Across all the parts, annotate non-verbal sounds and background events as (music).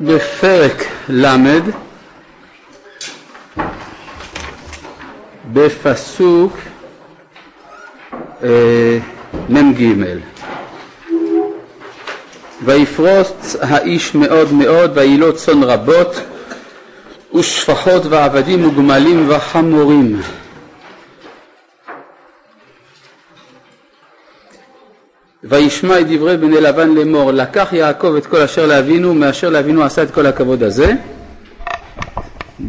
בפרק ל' בפסוק אה, מ"ג. ויפרוץ האיש מאוד מאוד וילוד צאן רבות ושפחות ועבדים וגמלים וחמורים וישמע את דברי בני לבן לאמור לקח יעקב את כל אשר לאבינו מאשר לאבינו עשה את כל הכבוד הזה.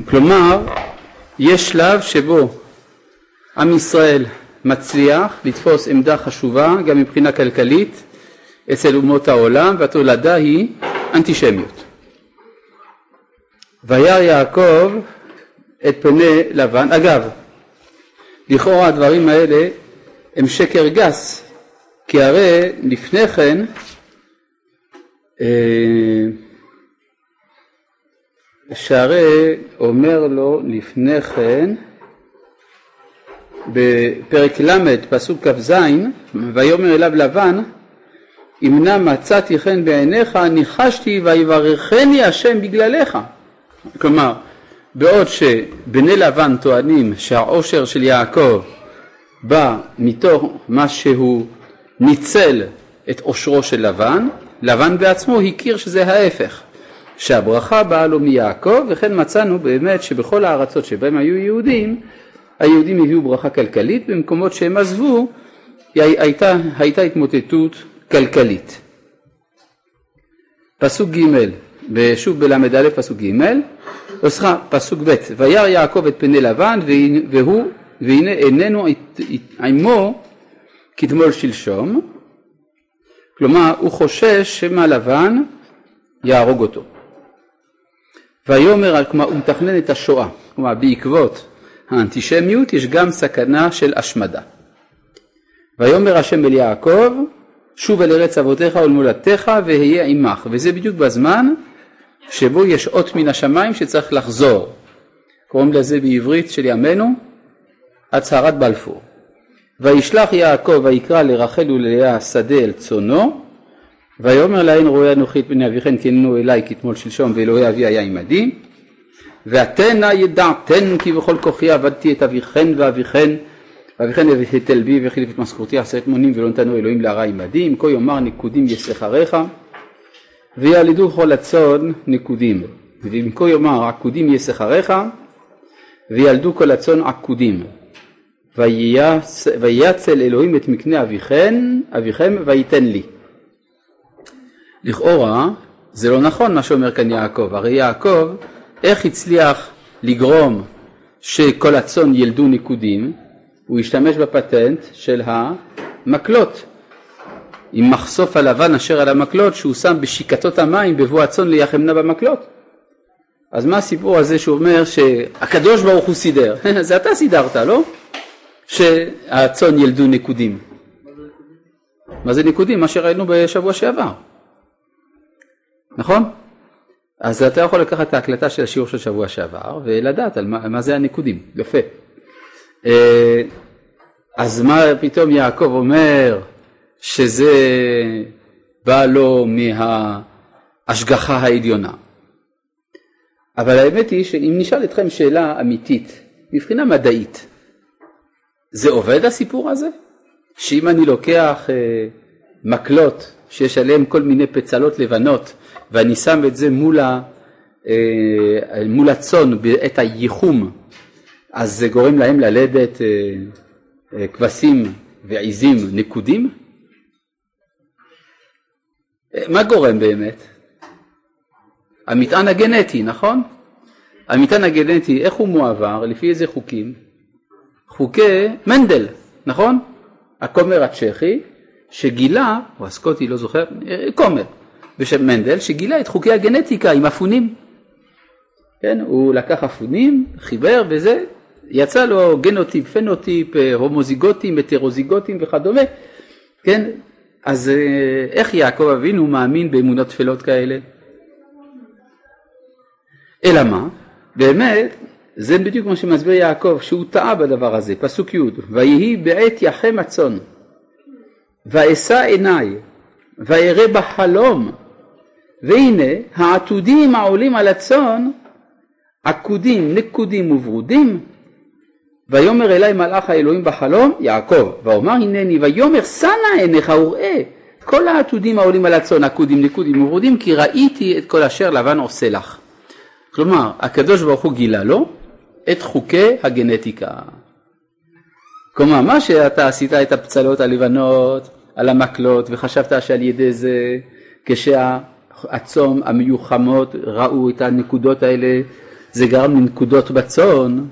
כלומר יש שלב שבו עם ישראל מצליח לתפוס עמדה חשובה גם מבחינה כלכלית אצל אומות העולם והתולדה היא אנטישמיות. וירא יעקב את פני לבן, אגב לכאורה הדברים האלה הם שקר גס כי הרי לפני כן אה, שהרי אומר לו לפני כן בפרק ל' פסוק כ"ז ויאמר אליו לבן אם נא מצאתי חן בעיניך ניחשתי ויברכני השם בגללך. כלומר בעוד שבני לבן טוענים שהעושר של יעקב בא מתוך מה שהוא ניצל את עושרו של לבן, לבן בעצמו הכיר שזה ההפך, שהברכה באה לו מיעקב וכן מצאנו באמת שבכל הארצות שבהם היו יהודים היהודים הביאו ברכה כלכלית, במקומות שהם עזבו הייתה, הייתה התמוטטות כלכלית. פסוק ג' שוב בל"א פסוק ג', או סליחה פסוק ב', וירא יעקב את פני לבן והוא והנה איננו עמו כתמול שלשום, כלומר הוא חושש שמא לבן יהרוג אותו. ויאמר, כלומר הוא מתכנן את השואה, כלומר בעקבות האנטישמיות יש גם סכנה של השמדה. ויאמר השם אל יעקב שוב אל ארץ אבותיך ולמולדתך ואהיה עמך וזה בדיוק בזמן שבו יש אות מן השמיים שצריך לחזור קוראים לזה בעברית של ימינו הצהרת בלפור וישלח יעקב ויקרא לרחל וללאה שדה אל צונו ויאמר להן רואה אנוכי את פני אביכן כי הננו אלי כתמול שלשום ואלוהי אבי היה עמדי. ואתנה ידעתן כי בכל כוחי עבדתי את אביכן ואביכן. ואביכן יתל בי והחליף את משכורתי עשרת מונים ולא נתנו אלוהים להרע עמדי. אם כה יאמר נקודים יסחריך וילידו כל הצאן נקודים. ואם כה יאמר עקודים יסחריך וילדו כל הצאן עקודים ויצל אלוהים את מקנה אביכן אביכם וייתן לי לכאורה זה לא נכון מה שאומר כאן יעקב הרי יעקב איך הצליח לגרום שכל הצאן ילדו ניקודים? הוא השתמש בפטנט של המקלות עם מחשוף הלבן אשר על המקלות שהוא שם בשיקתות המים בבוא הצאן ליחמנה במקלות אז מה הסיפור הזה שהוא אומר שהקדוש ברוך הוא סידר? (laughs) זה אתה סידרת, לא? שהצאן ילדו נקודים. מה זה נקודים? מה שראינו בשבוע שעבר. נכון? אז אתה יכול לקחת את ההקלטה של השיעור של שבוע שעבר ולדעת על מה, מה זה הניקודים, יפה. אה, אז מה פתאום יעקב אומר שזה בא לו מההשגחה העליונה. אבל האמת היא שאם נשאל אתכם שאלה אמיתית, מבחינה מדעית, זה עובד הסיפור הזה? שאם אני לוקח אה, מקלות שיש עליהם כל מיני פצלות לבנות ואני שם את זה מול, ה, אה, מול הצאן בעת הייחום, אז זה גורם להם ללדת אה, אה, כבשים ועיזים נקודים? מה גורם באמת? המטען הגנטי, נכון? המטען הגנטי, איך הוא מועבר? לפי איזה חוקים? חוקי מנדל, נכון? הכומר הצ'כי שגילה, או הסקוטי, לא זוכר, כומר, בשם מנדל, שגילה את חוקי הגנטיקה עם אפונים. כן, הוא לקח אפונים, חיבר וזה, יצא לו גנוטיפ, פנוטיפ, אה, הומוזיגוטים, הטרוזיגוטים וכדומה, כן, אז אה, איך יעקב אבינו מאמין באמונות טפלות כאלה? אלא מה? באמת, זה בדיוק מה שמסביר יעקב, שהוא טעה בדבר הזה, פסוק י' ויהי בעת יחם הצאן ואשא עיניי ואראה בחלום והנה העתודים העולים על הצאן עקודים נקודים וברודים ויאמר אלי מלאך האלוהים בחלום יעקב ואומר הנני ויאמר שנא עיניך וראה כל העתודים העולים על הצאן עקודים נקודים וברודים כי ראיתי את כל אשר לבן עושה לך. כלומר הקדוש ברוך הוא גילה לו את חוקי הגנטיקה. כלומר מה שאתה עשית את הפצלות הלבנות על המקלות וחשבת שעל ידי זה כשהצום המיוחמות ראו את הנקודות האלה זה גרם לנקודות בצאן.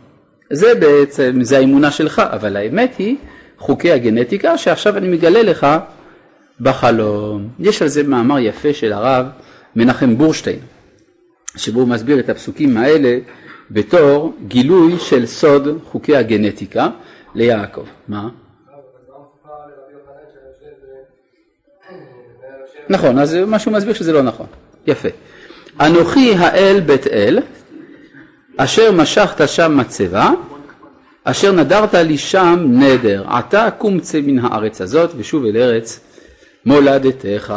זה בעצם, זה האמונה שלך, אבל האמת היא חוקי הגנטיקה שעכשיו אני מגלה לך בחלום. יש על זה מאמר יפה של הרב מנחם בורשטיין, שבו הוא מסביר את הפסוקים האלה בתור גילוי של סוד חוקי הגנטיקה ליעקב. מה? נכון, אז מה שהוא מסביר שזה לא נכון. יפה. אנוכי האל בית אל, אשר משכת שם מצבה, אשר נדרת לי שם נדר, עתה קום צא מן הארץ הזאת ושוב אל ארץ מולדתך.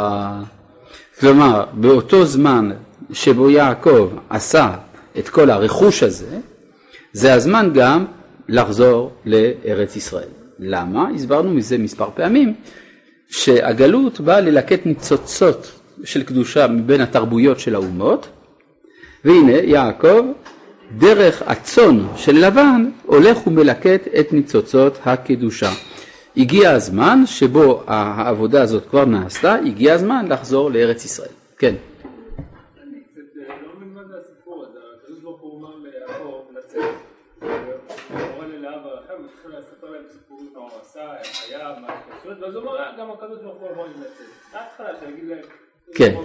כלומר, באותו זמן שבו יעקב עשה את כל הרכוש הזה, זה הזמן גם לחזור לארץ ישראל. למה? הסברנו מזה מספר פעמים שהגלות באה ללקט ניצוצות של קדושה מבין התרבויות של האומות והנה יעקב דרך הצאן של לבן הולך ומלקט את ניצוצות הקדושה. הגיע הזמן שבו העבודה הזאת כבר נעשתה, הגיע הזמן לחזור לארץ ישראל. כן. כן.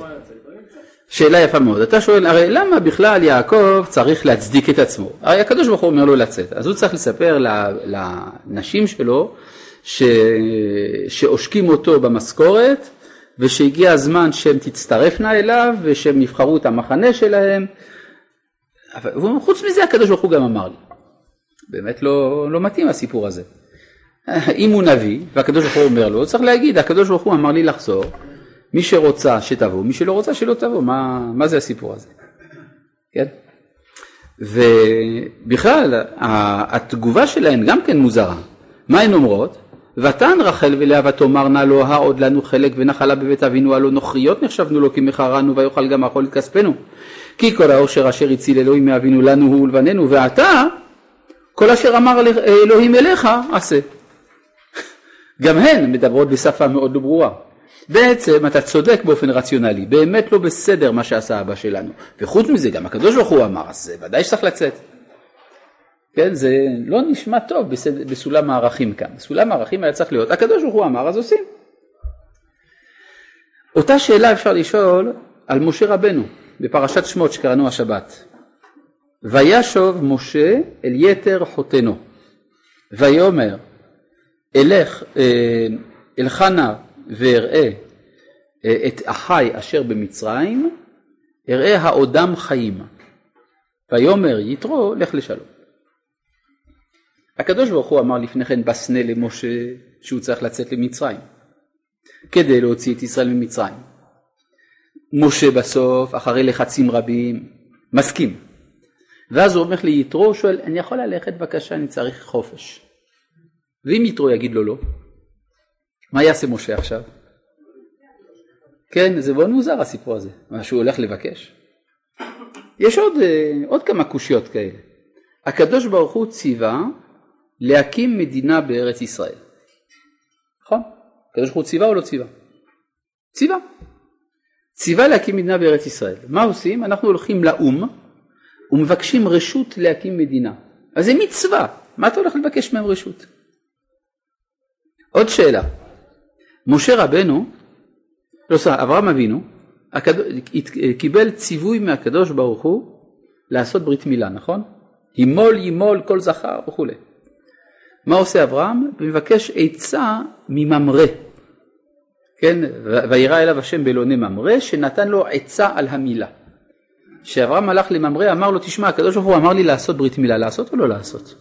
שאלה יפה מאוד. אתה שואל, הרי למה בכלל יעקב צריך להצדיק את עצמו? הרי הקדוש ברוך הוא אומר לו לצאת, אז הוא צריך לספר לנשים שלו ש... שעושקים אותו במשכורת ושהגיע הזמן שהן תצטרפנה אליו ושהם יבחרו את המחנה שלהם. אבל חוץ מזה הקדוש ברוך הוא גם אמר לי. באמת לא, לא מתאים הסיפור הזה. אם הוא נביא והקדוש ברוך הוא אומר לו, צריך להגיד, הקדוש ברוך הוא אמר לי לחזור, מי שרוצה שתבוא, מי שלא רוצה שלא תבוא, מה, מה זה הסיפור הזה? כן? ובכלל, התגובה שלהן גם כן מוזרה. מה הן אומרות? ותן רחל ולאה ותאמרנה לו העוד לנו חלק ונחלה בבית אבינו הלא נוכריות נחשבנו לו כי מכרנו ויאכל גם אכול את כספנו כי כל העושר אשר הציל אלוהים מאבינו לנו הוא ולבננו ועתה כל אשר אמר אלוהים אליך עשה. גם הן מדברות בשפה מאוד לא ברורה. בעצם אתה צודק באופן רציונלי, באמת לא בסדר מה שעשה אבא שלנו. וחוץ מזה גם הקדוש ברוך הוא אמר, אז ודאי שצריך לצאת. כן, זה לא נשמע טוב בסד... בסולם הערכים כאן. בסולם הערכים היה צריך להיות, הקדוש ברוך הוא אמר אז עושים. אותה שאלה אפשר לשאול על משה רבנו בפרשת שמות שקראנו השבת. וישוב משה אל יתר חותנו ויאמר אלך אה, אל חנה ואראה אה, את אחי אשר במצרים, אראה העודם חיים. ויאמר יתרו לך לשלום. הקדוש ברוך הוא אמר לפני כן בסנה למשה שהוא צריך לצאת למצרים כדי להוציא את ישראל ממצרים. משה בסוף אחרי לחצים רבים מסכים ואז הוא אומר ליתרו שואל אני יכול ללכת בבקשה אני צריך חופש ואם יתרו יגיד לו לא מה יעשה משה עכשיו? כן, זה מאוד מוזר הסיפור הזה, מה שהוא הולך לבקש. יש עוד, אה, עוד כמה קושיות כאלה. הקדוש ברוך הוא ציווה להקים מדינה בארץ ישראל. נכון? הקדוש ברוך הוא ציווה או לא ציווה? ציווה. ציווה להקים מדינה בארץ ישראל. מה עושים? אנחנו הולכים לאו"ם ומבקשים רשות להקים מדינה. אז זה מצווה, מה אתה הולך לבקש מהם רשות? עוד שאלה, משה רבנו, לא סליחה, אברהם אבינו, הקד... קיבל ציווי מהקדוש ברוך הוא לעשות ברית מילה, נכון? ימול ימול כל זכר וכולי. מה עושה אברהם? מבקש עצה מממרא, כן? וירא אליו השם באלוני ממרא, שנתן לו עצה על המילה. כשאברהם הלך לממרא אמר לו, תשמע, הקדוש ברוך הוא אמר לי לעשות ברית מילה, לעשות או לא לעשות?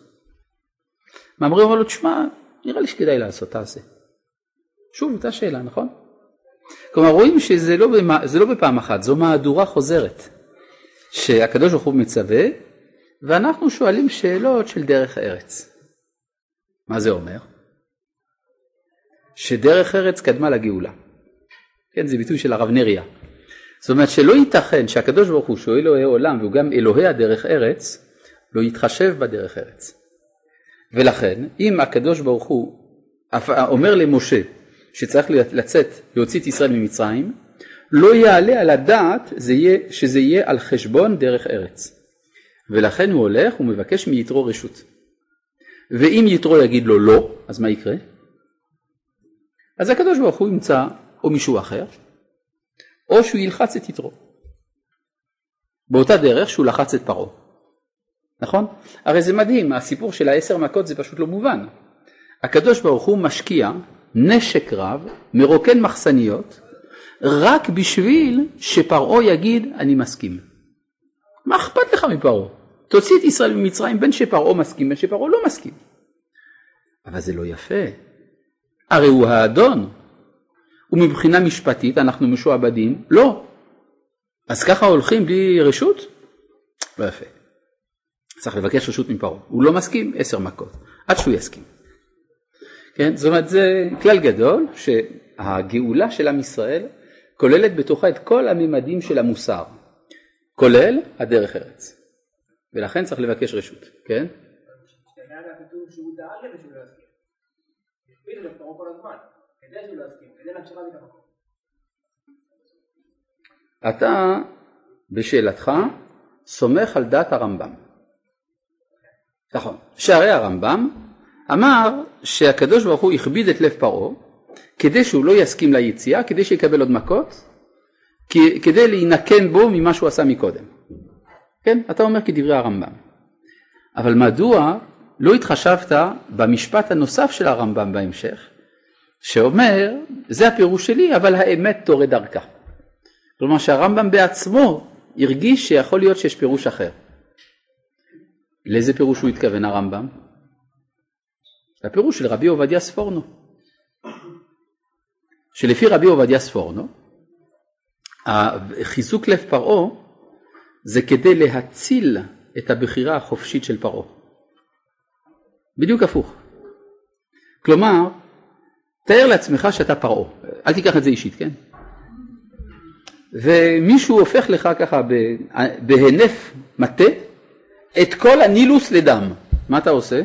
ממרא אומר לו, תשמע, נראה לי שכדאי לעשות, תעשה. שוב, אותה שאלה, נכון? כלומר רואים שזה לא, במ... לא בפעם אחת, זו מהדורה חוזרת שהקדוש ברוך הוא מצווה ואנחנו שואלים שאלות של דרך ארץ. מה זה אומר? שדרך ארץ קדמה לגאולה. כן, זה ביטוי של הרב נריה. זאת אומרת שלא ייתכן שהקדוש ברוך הוא שהוא אלוהי עולם והוא גם אלוהי הדרך ארץ, לא יתחשב בדרך ארץ. ולכן אם הקדוש ברוך הוא אומר למשה שצריך לצאת, להוציא את ישראל ממצרים, לא יעלה על הדעת זה יהיה, שזה יהיה על חשבון דרך ארץ. ולכן הוא הולך ומבקש מיתרו רשות. ואם יתרו יגיד לו לא, אז מה יקרה? אז הקדוש ברוך הוא ימצא או מישהו אחר, או שהוא ילחץ את יתרו. באותה דרך שהוא לחץ את פרעה. נכון? הרי זה מדהים, הסיפור של העשר מכות זה פשוט לא מובן. הקדוש ברוך הוא משקיע נשק רב, מרוקן מחסניות, רק בשביל שפרעה יגיד אני מסכים. מה אכפת לך מפרעה? תוציא את ישראל ממצרים בין שפרעה מסכים בין שפרעה לא מסכים. אבל זה לא יפה. הרי הוא האדון. ומבחינה משפטית אנחנו משועבדים? לא. אז ככה הולכים בלי רשות? לא יפה. צריך לבקש רשות מפרעה. הוא לא מסכים, עשר מכות. עד שהוא יסכים. כן? זאת אומרת זה כלל גדול שהגאולה של עם ישראל כוללת בתוכה את כל הממדים של המוסר, כולל הדרך ארץ. ולכן צריך לבקש רשות, כן? אתה בשאלתך סומך על דת הרמב"ם. נכון. שהרי הרמב"ם אמר שהקדוש ברוך הוא הכביד את לב פרעה כדי שהוא לא יסכים ליציאה, כדי שיקבל עוד מכות, כדי להינקן בו ממה שהוא עשה מקודם. כן, אתה אומר כדברי הרמב"ם. אבל מדוע לא התחשבת במשפט הנוסף של הרמב"ם בהמשך, שאומר, זה הפירוש שלי, אבל האמת תורד דרכה. כלומר שהרמב"ם בעצמו הרגיש שיכול להיות שיש פירוש אחר. לאיזה פירוש הוא התכוון הרמב"ם? הפירוש של רבי עובדיה ספורנו. שלפי רבי עובדיה ספורנו, חיזוק לב פרעה זה כדי להציל את הבחירה החופשית של פרעה. בדיוק הפוך. כלומר, תאר לעצמך שאתה פרעה, אל תיקח את זה אישית, כן? ומישהו הופך לך ככה בהינף מטה את כל הנילוס לדם, מה אתה עושה?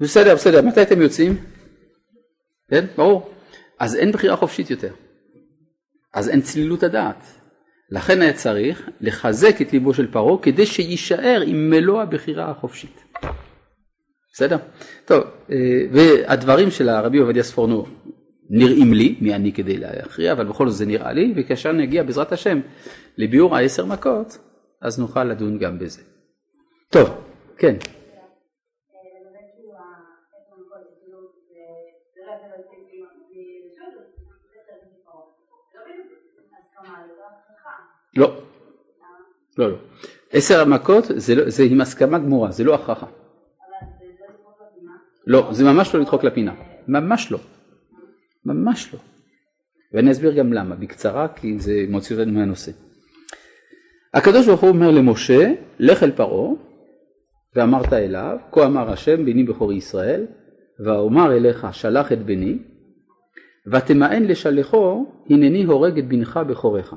בסדר, בסדר, מתי אתם יוצאים? כן, ברור. אז אין בחירה חופשית יותר. אז אין צלילות הדעת. לכן היה צריך לחזק את ליבו של פרעה כדי שיישאר עם מלוא הבחירה החופשית. בסדר? טוב, אה, והדברים של הרבי עובדיה ספורנו נראים לי, מי אני כדי להכריע, אבל בכל זאת זה נראה לי, וכאשר נגיע בעזרת השם לביאור העשר מכות, אז נוכל לדון גם בזה. טוב, כן. לא, לא, לא. עשר המכות זה, לא, זה עם הסכמה גמורה, זה לא הכרחה. לא, זה ממש לא לדחוק לפינה, ממש לא, ממש לא. ואני אסביר גם למה, בקצרה, כי זה מוציא אותנו מהנושא. הקדוש ברוך הוא אומר למשה, לך אל פרעה, ואמרת אליו, כה אמר השם בני בכור ישראל, ואומר אליך שלח את בני, ותמאן לשלחו, הנני הורג את בנך בכורך.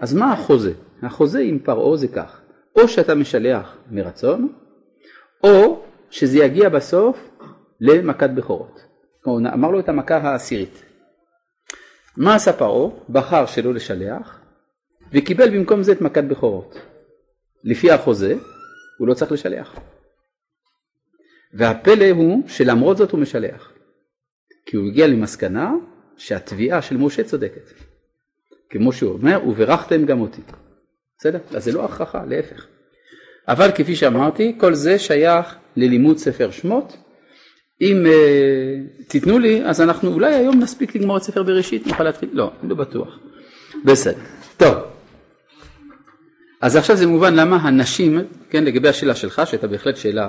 אז מה החוזה? החוזה עם פרעה זה כך, או שאתה משלח מרצון, או שזה יגיע בסוף למכת בכורות. אמר לו את המכה העשירית. מה עשה פרעה? בחר שלא לשלח, וקיבל במקום זה את מכת בכורות. לפי החוזה, הוא לא צריך לשלח. והפלא הוא שלמרות זאת הוא משלח. כי הוא הגיע למסקנה שהתביעה של משה צודקת. כמו שהוא אומר, וברכתם גם אותי. בסדר? אז זה לא הכרחה, להפך. אבל כפי שאמרתי, כל זה שייך ללימוד ספר שמות. אם uh, תיתנו לי, אז אנחנו אולי היום נספיק לגמור את ספר בראשית, נוכל להתחיל, לא, לא בטוח. בסדר. טוב. אז עכשיו זה מובן למה הנשים, כן, לגבי השאלה שלך, שהייתה בהחלט שאלה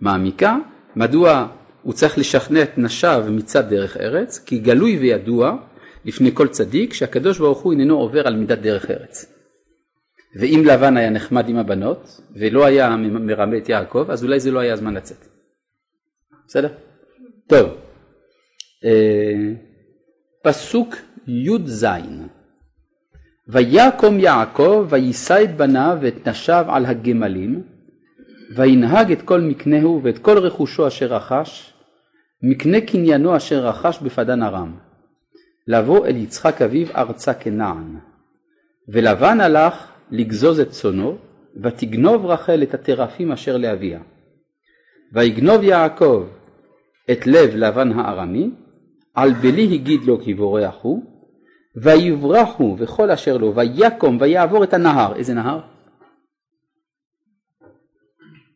מעמיקה, מדוע הוא צריך לשכנע את נשיו מצד דרך ארץ, כי גלוי וידוע לפני כל צדיק שהקדוש ברוך הוא איננו עובר על מידת דרך ארץ. ואם לבן היה נחמד עם הבנות ולא היה מרמה את יעקב אז אולי זה לא היה הזמן לצאת. בסדר? טוב. אה, פסוק י"ז ויקום יעקב ויישא את בניו ואת נשיו על הגמלים וינהג את כל מקנהו ואת כל רכושו אשר רכש מקנה קניינו אשר רכש בפדן ארם לבוא אל יצחק אביו ארצה כנען ולבן הלך לגזוז את צונו ותגנוב רחל את הטרפים אשר לאביה ויגנוב יעקב את לב לבן הארמי על בלי הגיד לו כי בורח הוא ויברחו וכל אשר לו ויקום ויעבור את הנהר איזה נהר?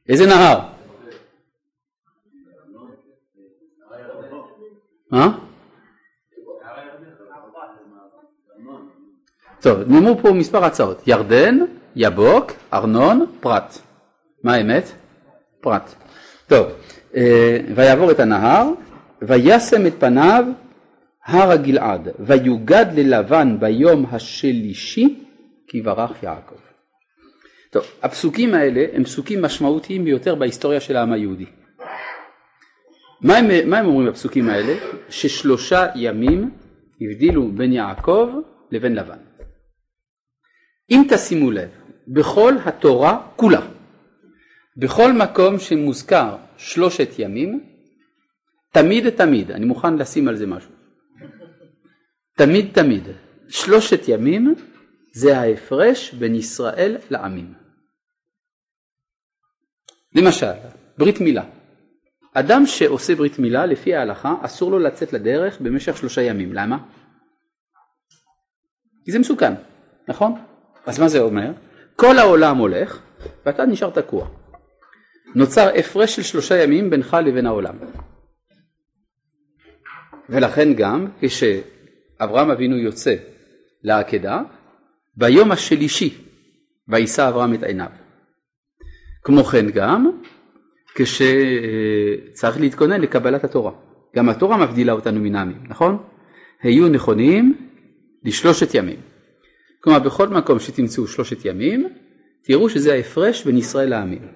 איזה נהר? אה? טוב, נאמרו פה מספר הצעות, ירדן, יבוק, ארנון, פרת. מה האמת? פרת. טוב, אה, ויעבור את הנהר, וישם את פניו הר הגלעד, ויוגד ללבן ביום השלישי, כי ברח יעקב. טוב, הפסוקים האלה הם פסוקים משמעותיים ביותר בהיסטוריה של העם היהודי. מה הם, מה הם אומרים בפסוקים האלה? ששלושה ימים הבדילו בין יעקב לבין לבן. אם תשימו לב, בכל התורה כולה, בכל מקום שמוזכר שלושת ימים, תמיד תמיד, אני מוכן לשים על זה משהו, תמיד תמיד, שלושת ימים זה ההפרש בין ישראל לעמים. למשל, ברית מילה. אדם שעושה ברית מילה לפי ההלכה אסור לו לצאת לדרך במשך שלושה ימים. למה? כי זה מסוכן, נכון? אז מה זה אומר? כל העולם הולך ואתה נשאר תקוע. נוצר הפרש של שלושה ימים בינך לבין העולם. ולכן גם כשאברהם אבינו יוצא לעקדה, ביום השלישי ויישא אברהם את עיניו. כמו כן גם כשצריך להתכונן לקבלת התורה. גם התורה מבדילה אותנו מן העמים, נכון? היו נכונים לשלושת ימים. כלומר בכל מקום שתמצאו שלושת ימים, תראו שזה ההפרש בין ישראל לעמים.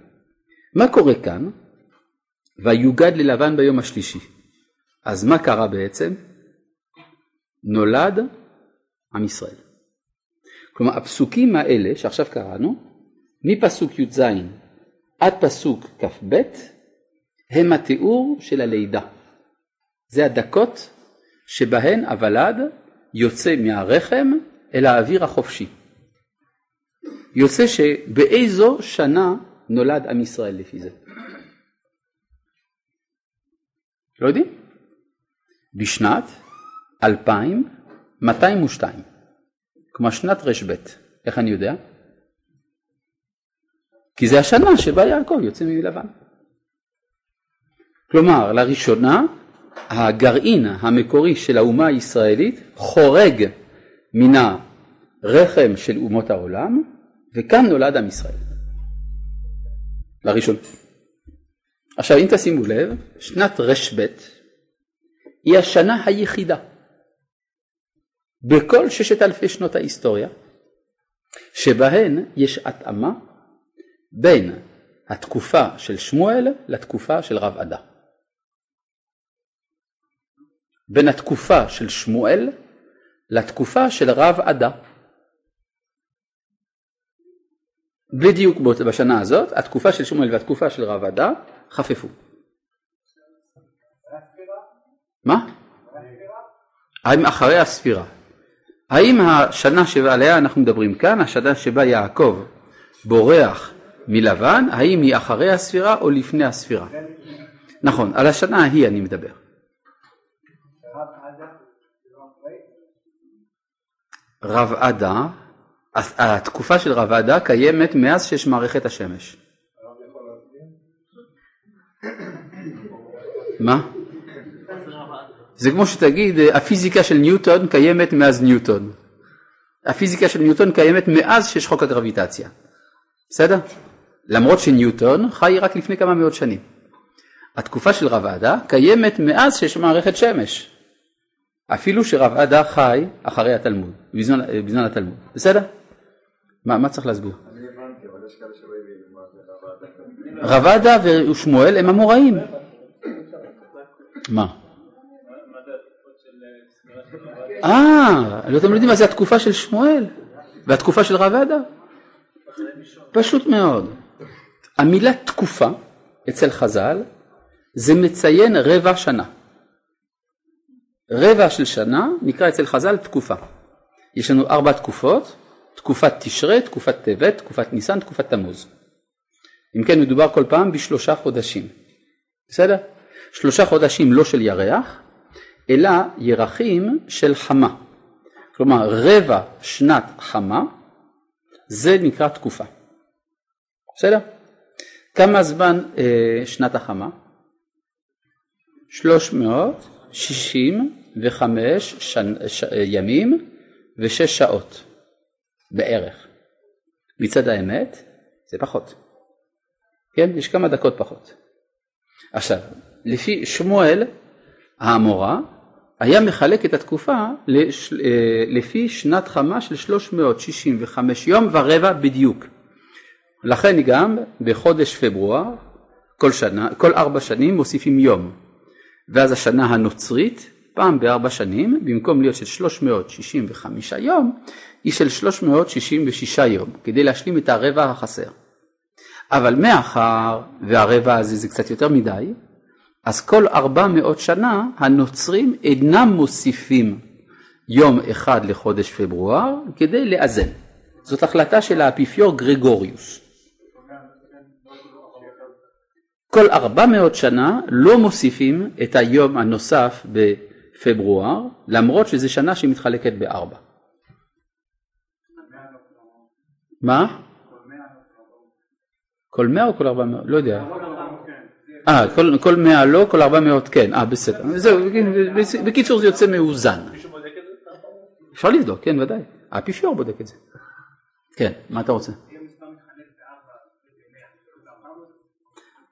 מה קורה כאן? ויוגד ללבן ביום השלישי. אז מה קרה בעצם? נולד עם ישראל. כלומר הפסוקים האלה שעכשיו קראנו, מפסוק י"ז עד פסוק כ"ב, הם התיאור של הלידה. זה הדקות שבהן הוולד יוצא מהרחם אל האוויר החופשי. יוצא שבאיזו שנה נולד עם ישראל לפי זה? לא יודעים? בשנת 2202, כלומר שנת ר"ב. איך אני יודע? כי זה השנה שבה יעקב יוצא מלבן. כלומר, לראשונה הגרעין המקורי של האומה הישראלית חורג מן הרחם של אומות העולם, וכאן נולד עם ישראל. לראשון. עכשיו אם תשימו לב, שנת ר"ב היא השנה היחידה בכל ששת אלפי שנות ההיסטוריה שבהן יש התאמה בין התקופה של שמואל לתקופה של רב עדה. בין התקופה של שמואל לתקופה של רב עדה. בדיוק בשנה הזאת התקופה של שמואל והתקופה של רב עדה חפפו. מה? האם אחרי הספירה. האם השנה שעליה אנחנו מדברים כאן, השנה שבה יעקב בורח מלבן, האם היא אחרי הספירה או לפני הספירה? נכון, על השנה ההיא אני מדבר. רב עדה, התקופה של רב עדה קיימת מאז שיש מערכת השמש. מה? זה כמו שתגיד הפיזיקה של ניוטון קיימת מאז ניוטון. הפיזיקה של ניוטון קיימת מאז שיש חוק הגרביטציה. בסדר? למרות שניוטון חי רק לפני כמה מאות שנים. התקופה של רב עדה קיימת מאז שיש מערכת שמש. אפילו שרב עדה חי אחרי התלמוד, בזמן, בזמן התלמוד, בסדר? מה, מה צריך להסביר? רב עדה ושמואל הם אמוראים. מה? אה, לא אתם יודעים מה זה התקופה של שמואל והתקופה של רב עדה? פשוט מאוד. המילה תקופה אצל חז"ל זה מציין רבע שנה. רבע של שנה נקרא אצל חז"ל תקופה. יש לנו ארבע תקופות, תקופת תשרי, תקופת טבת, תקופת ניסן, תקופת תמוז. אם כן מדובר כל פעם בשלושה חודשים. בסדר? שלושה חודשים לא של ירח, אלא ירחים של חמה. כלומר רבע שנת חמה זה נקרא תקופה. בסדר? כמה זמן אה, שנת החמה? 365 שנ, ש, ימים ושש שעות בערך. מצד האמת זה פחות. כן? יש כמה דקות פחות. עכשיו, לפי שמואל האמורה היה מחלק את התקופה לש, אה, לפי שנת חמה של 365 יום ורבע בדיוק. לכן גם בחודש פברואר כל שנה, כל ארבע שנים מוסיפים יום. ואז השנה הנוצרית פעם בארבע שנים במקום להיות של 365 יום היא של 366 יום כדי להשלים את הרבע החסר. אבל מאחר והרבע הזה זה קצת יותר מדי אז כל 400 שנה הנוצרים אינם מוסיפים יום אחד לחודש פברואר כדי לאזן. זאת החלטה של האפיפיור גרגוריוס. כל 400 שנה לא מוסיפים את היום הנוסף בפברואר, למרות שזו שנה שמתחלקת בארבע. מה? כל 100 או כל 400? לא יודע. אה, כל, 100 לא, כל 400 כן, אה בסדר. זהו, בקיצור זה יוצא מאוזן. אפשר לבדוק, כן ודאי. האפיפיור בודק את זה. כן, מה אתה רוצה?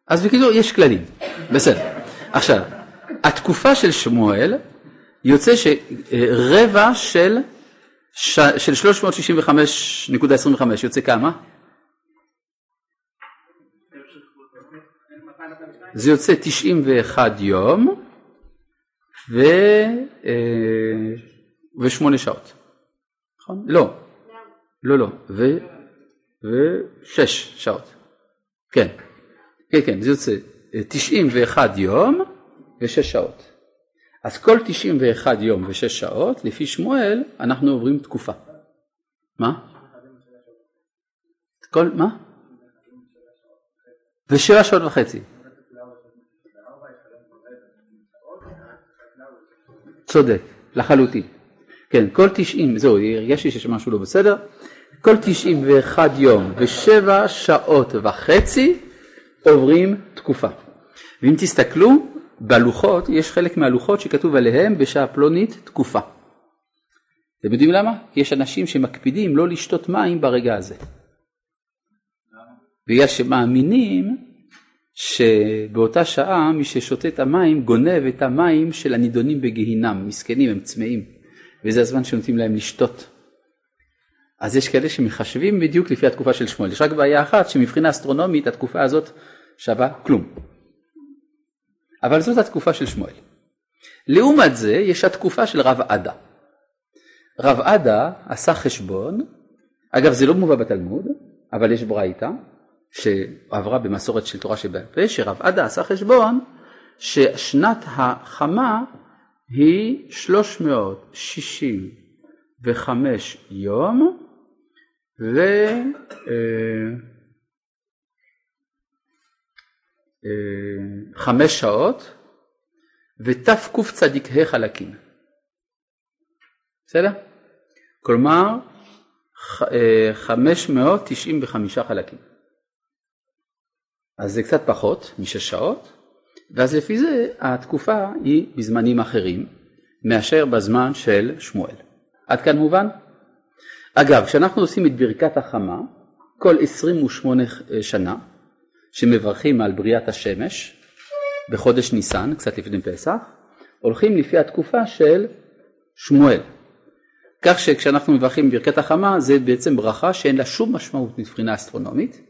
אז בקיצור יש כללים, בסדר. עכשיו, התקופה של שמואל יוצא שרבע של, של 365.25 יוצא כמה? זה יוצא 91 יום ו... אה, ושמונה שעות, נכון? לא, לא, לא, ו... ושש שעות, כן. כן, כן, זה יוצא 91 אה, יום ושש שעות. אז כל 91 יום ושש שעות, לפי שמואל, אנחנו עוברים תקופה. מה? כל, מה? ושבע שעות וחצי. צודק, לחלוטין. כן, כל 90, זהו, הרגשתי שיש משהו לא בסדר. כל 91 יום ושבע שעות וחצי עוברים תקופה. ואם תסתכלו בלוחות, יש חלק מהלוחות שכתוב עליהם בשעה פלונית תקופה. אתם יודעים למה? יש אנשים שמקפידים לא לשתות מים ברגע הזה. בגלל שמאמינים שבאותה שעה מי ששותה את המים גונב את המים של הנידונים בגיהינם, מסכנים, הם צמאים, וזה הזמן שנותנים להם לשתות. אז יש כאלה שמחשבים בדיוק לפי התקופה של שמואל. יש רק בעיה אחת, שמבחינה אסטרונומית התקופה הזאת שווה כלום. אבל זאת התקופה של שמואל. לעומת זה יש התקופה של רב עדה. רב עדה עשה חשבון, אגב זה לא מובא בתלמוד, אבל יש ברייתא שעברה במסורת של תורה שבעל פה, שרב עדה עשה חשבון ששנת החמה היא 365 יום ו... חמש שעות ותקצ"ה חלקים. בסדר? כלומר 595 חלקים. אז זה קצת פחות משש שעות, ואז לפי זה התקופה היא בזמנים אחרים מאשר בזמן של שמואל. עד כאן מובן? אגב, כשאנחנו עושים את ברכת החמה, כל 28 שנה, שמברכים על בריאת השמש בחודש ניסן, קצת לפני פסח, הולכים לפי התקופה של שמואל. כך שכשאנחנו מברכים ברכת החמה זה בעצם ברכה שאין לה שום משמעות מבחינה אסטרונומית,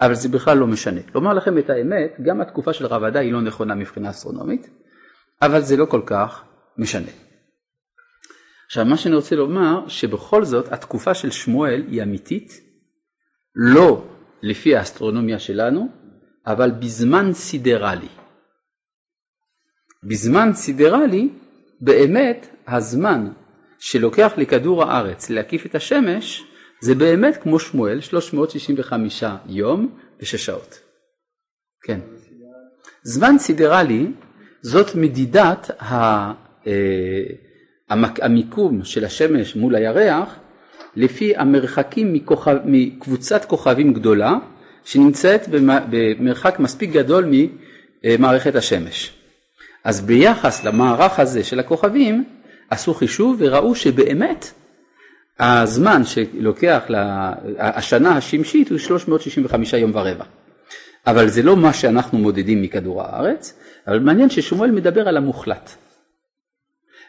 אבל זה בכלל לא משנה. לומר לכם את האמת, גם התקופה של רב היא לא נכונה מבחינה אסטרונומית, אבל זה לא כל כך משנה. עכשיו מה שאני רוצה לומר, שבכל זאת התקופה של שמואל היא אמיתית, לא לפי האסטרונומיה שלנו, אבל בזמן סידרלי. בזמן סידרלי, באמת הזמן שלוקח לכדור הארץ להקיף את השמש, זה באמת כמו שמואל, 365 יום ושש שעות. כן. זמן סידרלי זאת מדידת אה, המיקום של השמש מול הירח לפי המרחקים מכוכב, מקבוצת כוכבים גדולה שנמצאת במרחק מספיק גדול ממערכת השמש. אז ביחס למערך הזה של הכוכבים עשו חישוב וראו שבאמת הזמן שלוקח, לה, השנה השמשית הוא 365 יום ורבע. אבל זה לא מה שאנחנו מודדים מכדור הארץ, אבל מעניין ששמואל מדבר על המוחלט.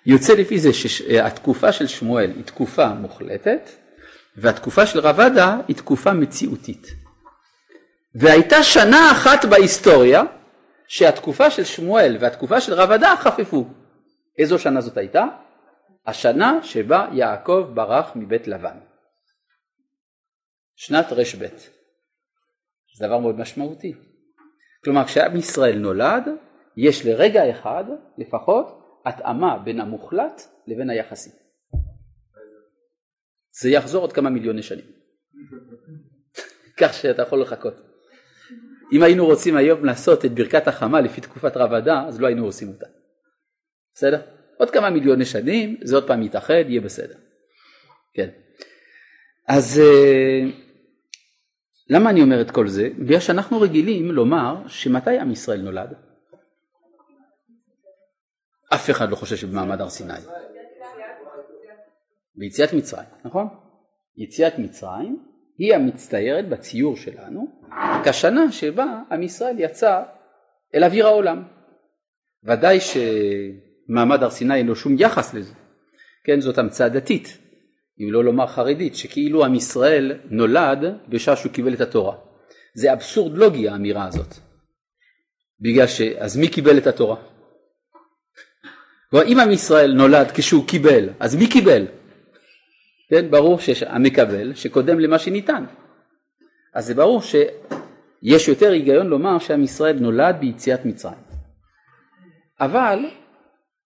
יוצא לפי זה שהתקופה של שמואל היא תקופה מוחלטת, והתקופה של רב עדה היא תקופה מציאותית. והייתה שנה אחת בהיסטוריה שהתקופה של שמואל והתקופה של רב עדה חפפו. איזו שנה זאת הייתה? השנה שבה יעקב ברח מבית לבן. שנת ר"ב. זה דבר מאוד משמעותי. כלומר כשעם ישראל נולד יש לרגע אחד לפחות התאמה בין המוחלט לבין היחסי. זה יחזור עוד כמה מיליוני שנים. (laughs) כך שאתה יכול לחכות. אם היינו רוצים היום לעשות את ברכת החמה לפי תקופת רב עדה, אז לא היינו עושים אותה. בסדר? עוד כמה מיליוני שנים, זה עוד פעם יתאחד, יהיה בסדר. כן. אז אה, למה אני אומר את כל זה? בגלל שאנחנו רגילים לומר שמתי עם ישראל נולד? אף אחד לא חושב שבמעמד הר סיני. ביציאת מצרים, נכון? יציאת מצרים היא המצטיירת בציור שלנו כשנה שבה עם ישראל יצא אל אוויר העולם. ודאי שמעמד הר סיני אין לו שום יחס לזה, כן זאת המצאה דתית, אם לא לומר חרדית, שכאילו עם ישראל נולד בשעה שהוא קיבל את התורה. זה אבסורד לוגי האמירה הזאת. בגלל ש... אז מי קיבל את התורה? כלומר אם עם ישראל נולד כשהוא קיבל, אז מי קיבל? כן, ברור שהמקבל שקודם למה שניתן. אז זה ברור שיש יותר היגיון לומר שעם ישראל נולד ביציאת מצרים. אבל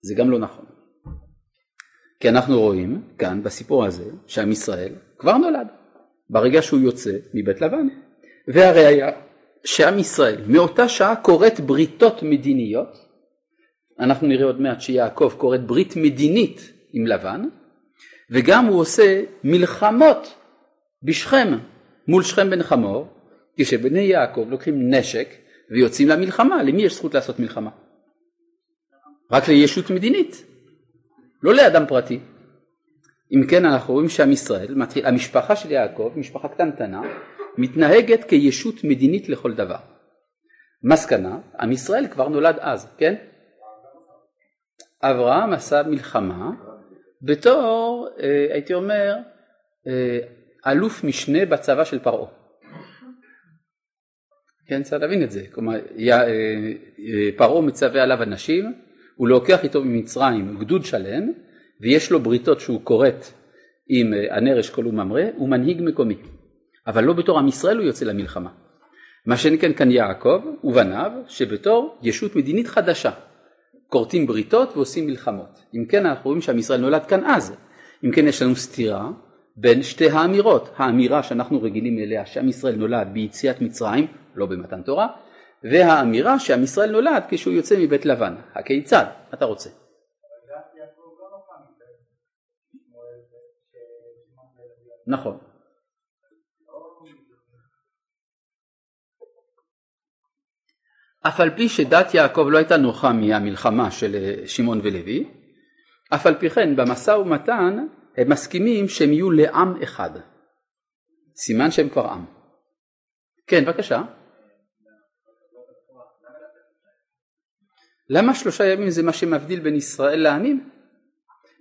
זה גם לא נכון. כי אנחנו רואים כאן בסיפור הזה שעם ישראל כבר נולד ברגע שהוא יוצא מבית לבן. והראיה שעם ישראל מאותה שעה כורת בריתות מדיניות, אנחנו נראה עוד מעט שיעקב כורת ברית מדינית עם לבן, וגם הוא עושה מלחמות בשכם מול שכם בן חמור, כשבני יעקב לוקחים נשק ויוצאים למלחמה, למי יש זכות לעשות מלחמה? רק לישות מדינית, לא לאדם פרטי. אם כן אנחנו רואים שעם ישראל, המשפחה של יעקב, משפחה קטנטנה, מתנהגת כישות מדינית לכל דבר. מסקנה, עם ישראל כבר נולד אז, כן? אברהם עשה מלחמה בתור, אה, הייתי אומר, אה, אלוף משנה בצבא של פרעה. כן, צריך להבין את זה. כלומר, אה, פרעה מצווה עליו אנשים, הוא לוקח איתו ממצרים גדוד שלם, ויש לו בריתות שהוא כורת עם הנר אשכול וממרא, הוא מנהיג מקומי. אבל לא בתור עם ישראל הוא יוצא למלחמה. מה שניתן כאן יעקב ובניו, שבתור ישות מדינית חדשה. כורתים בריתות ועושים מלחמות. אם כן אנחנו רואים שעם ישראל נולד כאן אז. אם כן יש לנו סתירה בין שתי האמירות, האמירה שאנחנו רגילים אליה שעם ישראל נולד ביציאת מצרים, לא במתן תורה, והאמירה שעם ישראל נולד כשהוא יוצא מבית לבן. הכיצד? אתה רוצה? נכון. אף על פי שדת יעקב לא הייתה נוחה מהמלחמה של אה, שמעון ולוי, אף על פי כן במשא ומתן הם מסכימים שהם יהיו לעם אחד. סימן שהם כבר עם. כן, בבקשה. למה שלושה ימים זה מה שמבדיל בין ישראל לעמים?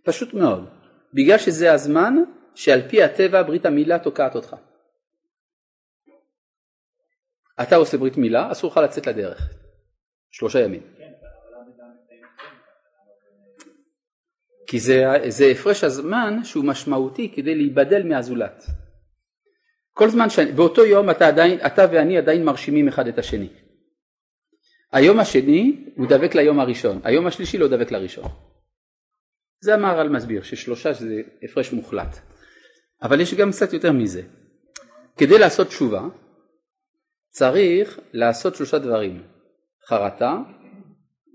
פשוט מאוד. בגלל שזה הזמן שעל פי הטבע ברית המילה תוקעת אותך. אתה עושה ברית מילה, אסור לך לצאת לדרך. שלושה ימים. כי זה, זה הפרש הזמן שהוא משמעותי כדי להיבדל מהזולת. כל זמן ש... באותו יום אתה, עדיין, אתה ואני עדיין מרשימים אחד את השני. היום השני הוא דבק ליום הראשון, היום השלישי לא דבק לראשון. זה המהר"ל מסביר, ששלושה זה הפרש מוחלט. אבל יש גם קצת יותר מזה. כדי לעשות תשובה צריך לעשות שלושה דברים, חרטה,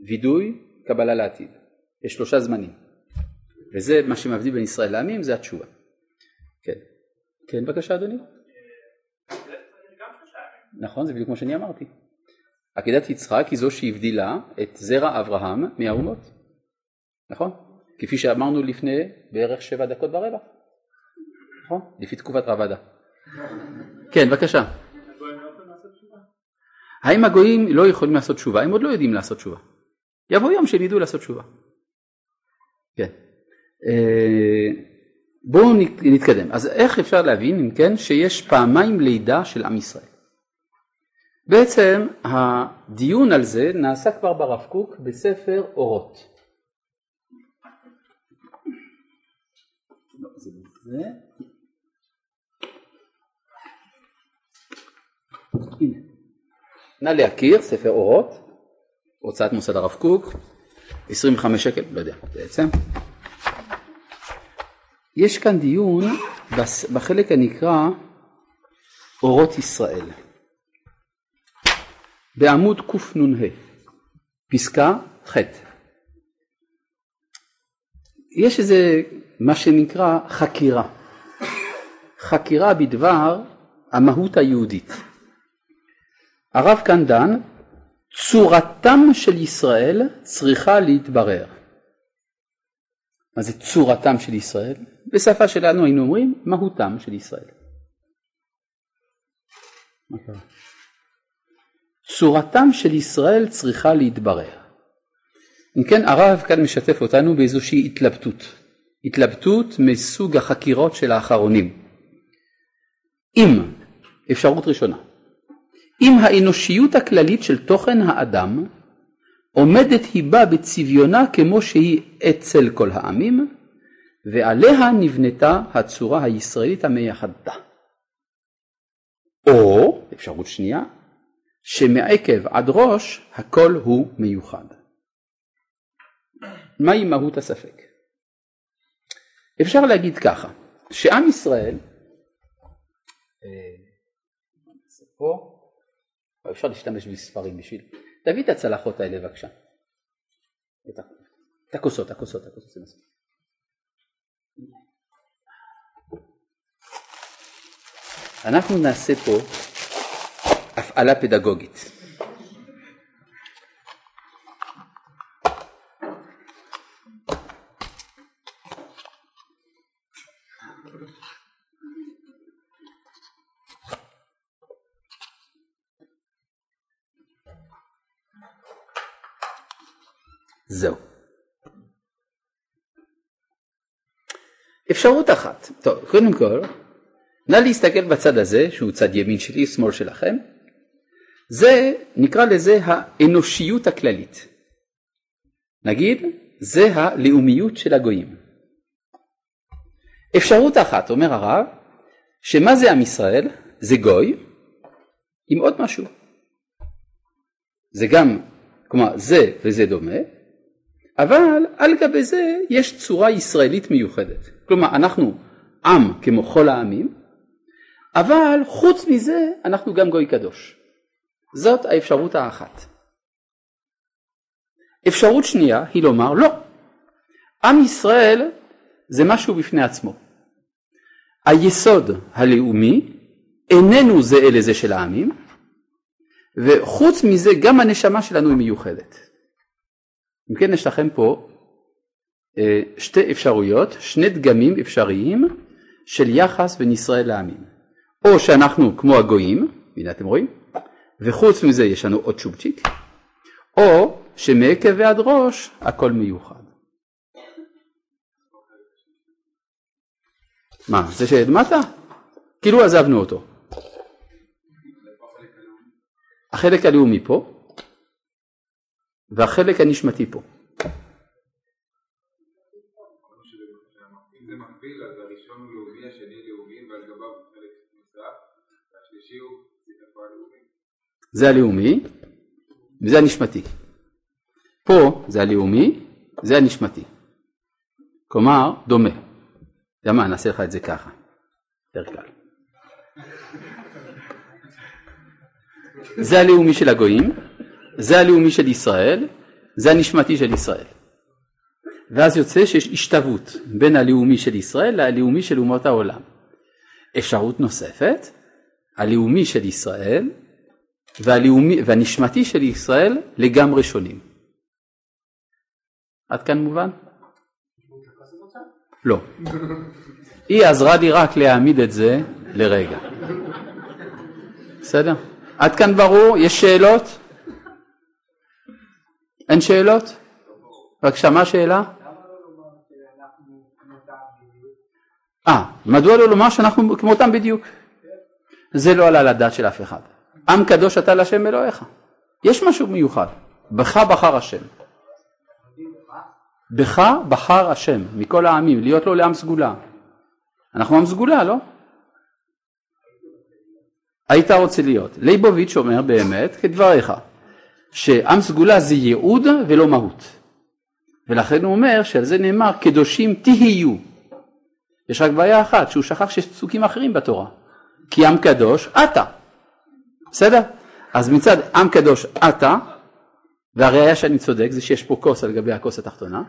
וידוי, קבלה לעתיד. יש שלושה זמנים. וזה מה שמבדיל בין ישראל לעמים, זה התשובה. כן. כן, בבקשה אדוני. נכון, זה בדיוק כמו שאני אמרתי. עקדת יצחק היא זו שהבדילה את זרע אברהם מהאומות. נכון? כפי שאמרנו לפני בערך שבע דקות ורבע. נכון? לפי תקופת רבדה. כן, בבקשה. האם הגויים לא יכולים לעשות תשובה? הם עוד לא יודעים לעשות תשובה. יבוא יום שהם ידעו לעשות תשובה. כן. אה, בואו נתקדם. אז איך אפשר להבין, אם כן, שיש פעמיים לידה של עם ישראל? בעצם הדיון על זה נעשה כבר ברב קוק בספר אורות. לא, נא להכיר, ספר אורות, הוצאת מוסד הרב קוק, 25 שקל, לא יודע בעצם. יש כאן דיון בחלק הנקרא אורות ישראל. בעמוד קנ"ה, פסקה ח'. יש איזה מה שנקרא חקירה, חקירה בדבר המהות היהודית. הרב כאן דן, צורתם של ישראל צריכה להתברר. מה זה צורתם של ישראל? בשפה שלנו היינו אומרים מהותם של ישראל. מה קרה? צורתם של ישראל צריכה להתברר. אם כן הרב כאן משתף אותנו באיזושהי התלבטות, התלבטות מסוג החקירות של האחרונים. אם, אפשרות ראשונה, אם האנושיות הכללית של תוכן האדם עומדת היא בה בצביונה כמו שהיא אצל כל העמים, ועליה נבנתה הצורה הישראלית המייחדה. או, אפשרות שנייה, שמעקב עד ראש הכל הוא מיוחד. מהי מהות הספק? אפשר להגיד ככה, שעם ישראל, אה, פה, אפשר להשתמש בספרים בשביל, תביא את הצלחות האלה בבקשה, את הכוסות, הכוסות, הכוסות זה מספיק. אנחנו נעשה פה הפעלה פדגוגית. זהו. אפשרות אחת, טוב, קודם כל, נא להסתכל בצד הזה, שהוא צד ימין שלי, שמאל שלכם, זה, נקרא לזה האנושיות הכללית. נגיד, זה הלאומיות של הגויים. אפשרות אחת, אומר הרב, שמה זה עם ישראל? זה גוי עם עוד משהו. זה גם, כלומר זה וזה דומה, אבל על גבי זה יש צורה ישראלית מיוחדת. כלומר, אנחנו עם כמו כל העמים, אבל חוץ מזה אנחנו גם גוי קדוש. זאת האפשרות האחת. אפשרות שנייה היא לומר לא, עם ישראל זה משהו בפני עצמו. היסוד הלאומי איננו זהה לזה של העמים, וחוץ מזה גם הנשמה שלנו היא מיוחדת. אם כן יש לכם פה אה, שתי אפשרויות, שני דגמים אפשריים של יחס בין ישראל לעמים. או שאנחנו כמו הגויים, הנה אתם רואים, וחוץ מזה יש לנו עוד צ'ופצ'יק, או שמעקב ועד ראש הכל מיוחד. מה, זה שלמטה? כאילו עזבנו אותו. החלק הלאומי פה, והחלק הנשמתי פה. זה הלאומי וזה הנשמתי. פה זה הלאומי, זה הנשמתי. כלומר, דומה. יודע מה, נעשה לך את זה ככה, יותר קל. (laughs) זה הלאומי של הגויים, זה הלאומי של ישראל, זה הנשמתי של ישראל. ואז יוצא שיש השתוות בין הלאומי של ישראל ללאומי של אומות העולם. אפשרות נוספת, הלאומי של ישראל והלאומי, והנשמתי של ישראל לגמרי שונים. עד כאן מובן? לא. (laughs) היא עזרה לי רק להעמיד את זה לרגע. בסדר? עד כאן ברור? יש שאלות? אין שאלות? בבקשה, מה השאלה? אה, מדוע לא לומר שאנחנו כמותם בדיוק? זה לא עלה על הדעת של אף אחד. עם קדוש אתה להשם אלוהיך. יש משהו מיוחד. בך בחר השם. בך בחר השם מכל העמים להיות לו לעם סגולה. אנחנו עם סגולה, לא? היית רוצה להיות. ליבוביץ' אומר באמת כדבריך שעם סגולה זה ייעוד ולא מהות. ולכן הוא אומר שעל זה נאמר קדושים תהיו. יש רק בעיה אחת שהוא שכח שיש פסוקים אחרים בתורה. כי עם קדוש אתה. בסדר? אז מצד עם קדוש אתה, והראיה שאני צודק זה שיש פה כוס על גבי הכוס התחתונה,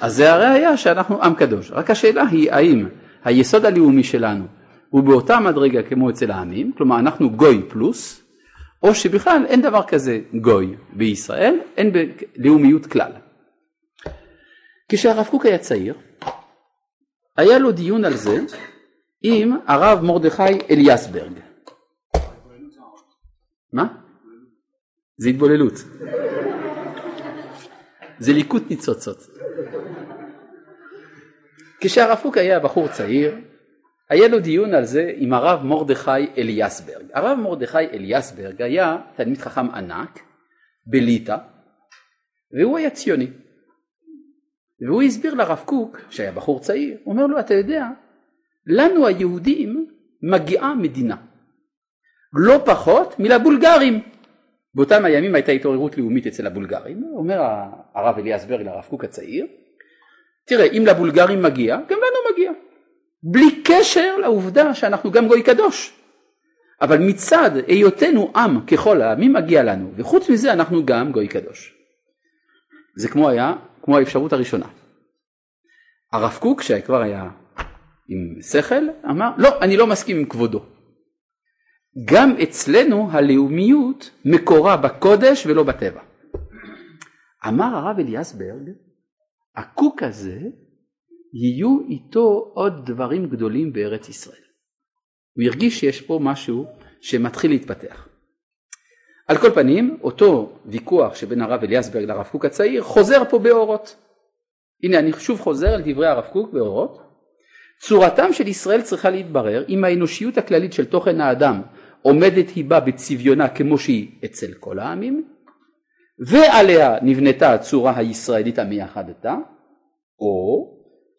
אז זה הראיה שאנחנו עם קדוש. רק השאלה היא האם היסוד הלאומי שלנו הוא באותה מדרגה כמו אצל העמים, כלומר אנחנו גוי פלוס, או שבכלל אין דבר כזה גוי בישראל, אין לאומיות כלל. כשהרב קוק היה צעיר, היה לו דיון על זה עם הרב מרדכי אליאסברג. מה? זה התבוללות. זה ליקוט ניצוצות. כשהרב קוק היה בחור צעיר, היה לו דיון על זה עם הרב מרדכי אליאסברג. הרב מרדכי אליאסברג היה תלמיד חכם ענק בליטא, והוא היה ציוני. והוא הסביר לרב קוק, שהיה בחור צעיר, הוא אומר לו, אתה יודע, לנו היהודים מגיעה מדינה. לא פחות מלבולגרים. באותם הימים הייתה התעוררות לאומית אצל הבולגרים, אומר הרב אליאסברג לרב קוק הצעיר, תראה אם לבולגרים מגיע, גם לנו מגיע, בלי קשר לעובדה שאנחנו גם גוי קדוש, אבל מצד היותנו עם ככל העמים מגיע לנו, וחוץ מזה אנחנו גם גוי קדוש. זה כמו היה, כמו האפשרות הראשונה. הרב קוק שכבר היה עם שכל אמר לא אני לא מסכים עם כבודו גם אצלנו הלאומיות מקורה בקודש ולא בטבע. אמר הרב אליאסברג, הקוק הזה יהיו איתו עוד דברים גדולים בארץ ישראל. הוא הרגיש שיש פה משהו שמתחיל להתפתח. על כל פנים, אותו ויכוח שבין הרב אליאסברג לרב קוק הצעיר חוזר פה באורות. הנה אני שוב חוזר על דברי הרב קוק באורות. צורתם של ישראל צריכה להתברר אם האנושיות הכללית של תוכן האדם עומדת היא בה בצביונה כמו שהיא אצל כל העמים ועליה נבנתה הצורה הישראלית המייחדתה או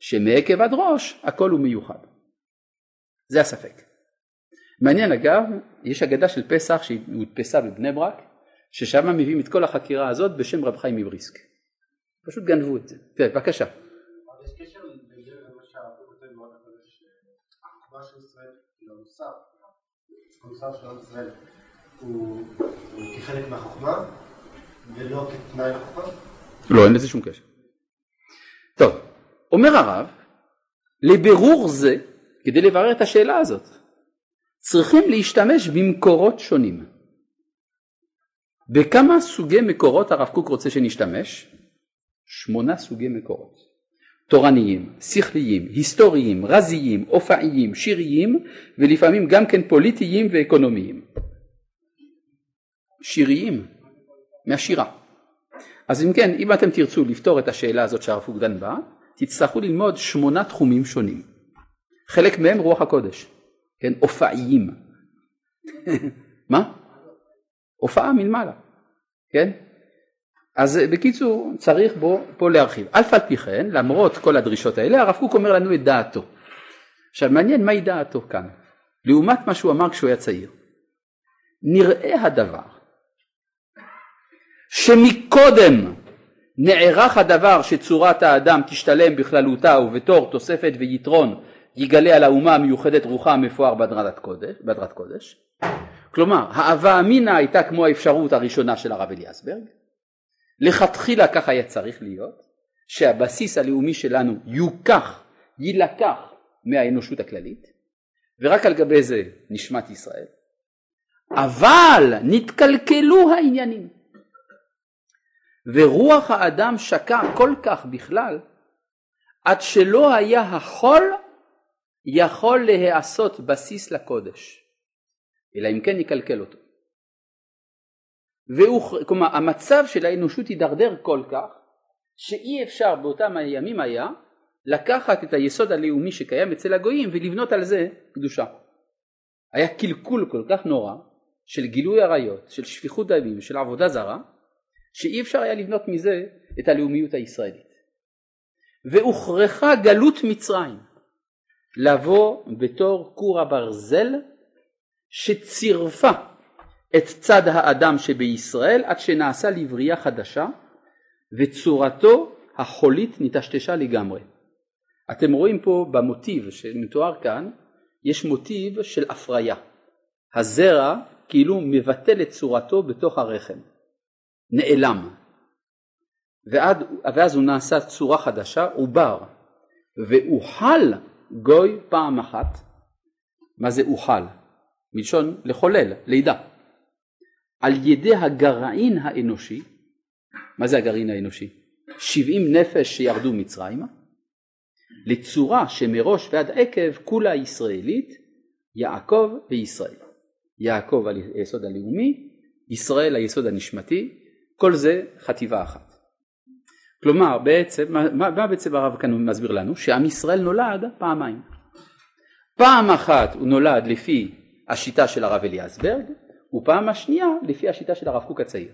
שמעקב עד ראש הכל הוא מיוחד. זה הספק. מעניין אגב, יש אגדה של פסח שהודפסה בבני ברק ששם מביאים את כל החקירה הזאת בשם רב חיים מבריסק. פשוט גנבו את זה. כן, בבקשה. המוסר של עם ישראל הוא כחלק מהחוכמה ולא כתנאי לחוכמה? לא, אין לזה שום קשר. טוב, אומר הרב, לבירור זה, כדי לברר את השאלה הזאת, צריכים להשתמש במקורות שונים. בכמה סוגי מקורות הרב קוק רוצה שנשתמש? שמונה סוגי מקורות. תורניים, שכליים, היסטוריים, רזיים, אופאיים, שיריים ולפעמים גם כן פוליטיים ואקונומיים. שיריים, מהשירה. אז אם כן, אם אתם תרצו לפתור את השאלה הזאת שהרב קוק דן בה, תצטרכו ללמוד שמונה תחומים שונים. חלק מהם רוח הקודש, כן, הופעיים. (laughs) מה? הופעה מלמעלה, כן? אז בקיצור צריך בו פה להרחיב. אף על פי כן, למרות כל הדרישות האלה, הרב קוק אומר לנו את דעתו. עכשיו מעניין מהי דעתו כאן, לעומת מה שהוא אמר כשהוא היה צעיר. נראה הדבר שמקודם נערך הדבר שצורת האדם תשתלם בכללותה ובתור תוספת ויתרון יגלה על האומה המיוחדת רוחה המפואר בהדרת קודש, קודש. כלומר ההווה אמינא הייתה כמו האפשרות הראשונה של הרב אליאסברג. לכתחילה כך היה צריך להיות שהבסיס הלאומי שלנו יוקח יילקח מהאנושות הכללית ורק על גבי זה נשמת ישראל. אבל נתקלקלו העניינים ורוח האדם שקע כל כך בכלל עד שלא היה החול יכול להיעשות בסיס לקודש אלא אם כן יקלקל אותו. והוא, כלומר המצב של האנושות הידרדר כל כך שאי אפשר באותם הימים היה לקחת את היסוד הלאומי שקיים אצל הגויים ולבנות על זה קדושה. היה קלקול כל כך נורא של גילוי עריות, של שפיכות דמים, של עבודה זרה, שאי אפשר היה לבנות מזה את הלאומיות הישראלית. והוכרחה גלות מצרים לבוא בתור כור הברזל שצירפה את צד האדם שבישראל עד שנעשה לבריאה חדשה וצורתו החולית נטשטשה לגמרי. אתם רואים פה במוטיב שמתואר כאן, יש מוטיב של הפריה. הזרע כאילו מבטל את צורתו בתוך הרחם, נעלם. ועד, ואז הוא נעשה צורה חדשה, עובר, ואוכל גוי פעם אחת. מה זה אוכל? מלשון לחולל, לידה. על ידי הגרעין האנושי, מה זה הגרעין האנושי? 70 נפש שירדו מצרימה, לצורה שמראש ועד עקב כולה ישראלית, יעקב וישראל. יעקב על היסוד הלאומי, ישראל היסוד הנשמתי, כל זה חטיבה אחת. כלומר בעצם, מה, מה בעצם הרב כאן מסביר לנו? שעם ישראל נולד פעמיים. פעם אחת הוא נולד לפי השיטה של הרב אליעזברג, ופעם השנייה לפי השיטה של הרב קוק הצעיר.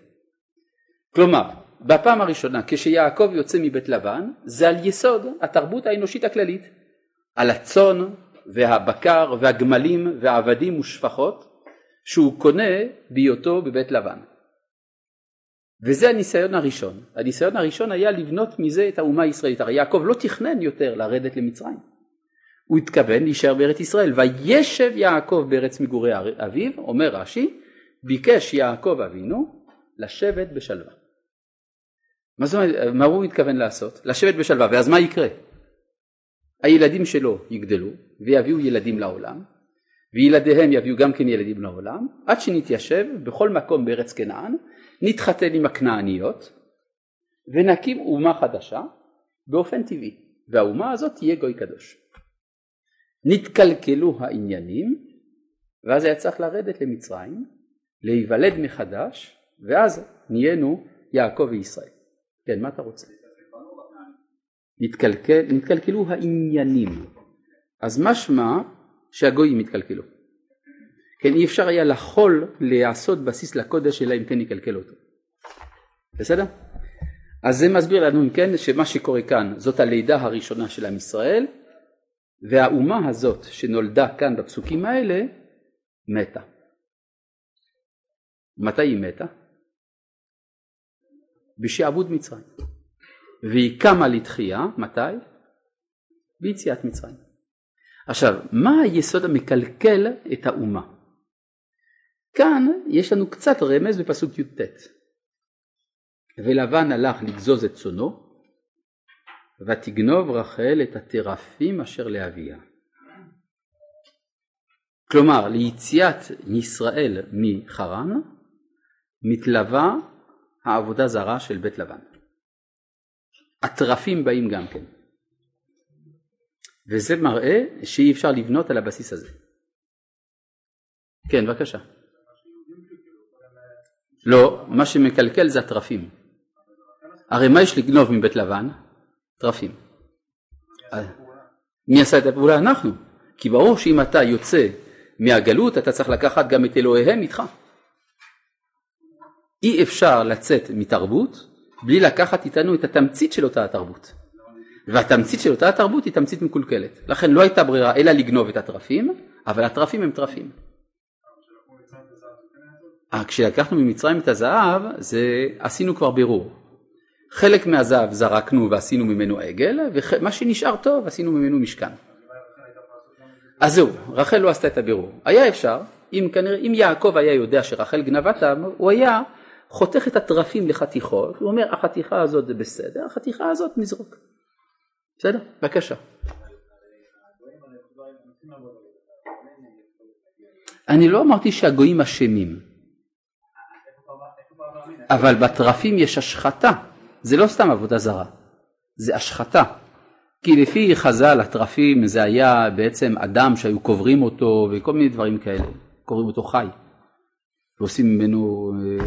כלומר, בפעם הראשונה כשיעקב יוצא מבית לבן, זה על יסוד התרבות האנושית הכללית, על הצאן והבקר והגמלים והעבדים ושפחות שהוא קונה בהיותו בבית לבן. וזה הניסיון הראשון. הניסיון הראשון היה לבנות מזה את האומה הישראלית. הרי יעקב לא תכנן יותר לרדת למצרים. הוא התכוון להישאר בארץ ישראל. וישב יעקב בארץ מגורי אביו, אומר רש"י, ביקש יעקב אבינו לשבת בשלווה. מה זאת אומרת, מה הוא מתכוון לעשות? לשבת בשלווה, ואז מה יקרה? הילדים שלו יגדלו ויביאו ילדים לעולם, וילדיהם יביאו גם כן ילדים לעולם, עד שנתיישב בכל מקום בארץ כנען, נתחתן עם הכנעניות, ונקים אומה חדשה באופן טבעי, והאומה הזאת תהיה גוי קדוש. נתקלקלו העניינים, ואז היה צריך לרדת למצרים, להיוולד מחדש, ואז נהיינו יעקב וישראל. כן, מה אתה רוצה? נתקלקל, נתקלקלו העניינים. אז משמע שהגויים התקלקלו. כן, אי אפשר היה לחול לעשות בסיס לקודש אלא אם כן יקלקל אותו. בסדר? אז זה מסביר לנו אם כן שמה שקורה כאן זאת הלידה הראשונה של עם ישראל והאומה הזאת שנולדה כאן בפסוקים האלה מתה. מתי היא מתה? בשעבוד מצרים. והיא קמה לתחייה, מתי? ביציאת מצרים. עכשיו, מה היסוד המקלקל את האומה? כאן יש לנו קצת רמז בפסוק י"ט. ולבן הלך לגזוז את צונו, ותגנוב רחל את הטרפים אשר לאביה. כלומר ליציאת ישראל מחרן מתלווה העבודה זרה של בית לבן. הטרפים באים גם כן. וזה מראה שאי אפשר לבנות על הבסיס הזה. כן, בבקשה. לא, מה שמקלקל זה הטרפים. הרי מה יש לגנוב מבית לבן? טרפים. מי עשה את הפעולה? אנחנו. כי ברור שאם אתה יוצא מהגלות אתה צריך לקחת גם את אלוהיהם איתך. אי אפשר לצאת מתרבות בלי לקחת איתנו את התמצית של אותה התרבות. והתמצית של אותה התרבות היא תמצית מקולקלת. לכן לא הייתה ברירה אלא לגנוב את התרפים, אבל התרפים הם תרפים. אה, כשלקחנו ממצרים את הזהב, זה עשינו כבר בירור. חלק מהזהב זרקנו ועשינו ממנו עגל, ומה שנשאר טוב עשינו ממנו משכן. אז זהו, רחל לא עשתה את הבירור. היה אפשר, אם, כנראה, אם יעקב היה יודע שרחל גנבתם, הוא היה חותך את התרפים לחתיכות, הוא אומר החתיכה הזאת זה בסדר, החתיכה הזאת נזרוק. בסדר? בבקשה. אני לא אמרתי שהגויים אשמים, אבל בתרפים יש השחתה, זה לא סתם עבודה זרה, זה השחתה. כי לפי חז"ל התרפים זה היה בעצם אדם שהיו קוברים אותו וכל מיני דברים כאלה, קוברים אותו חי, ועושים ממנו אה,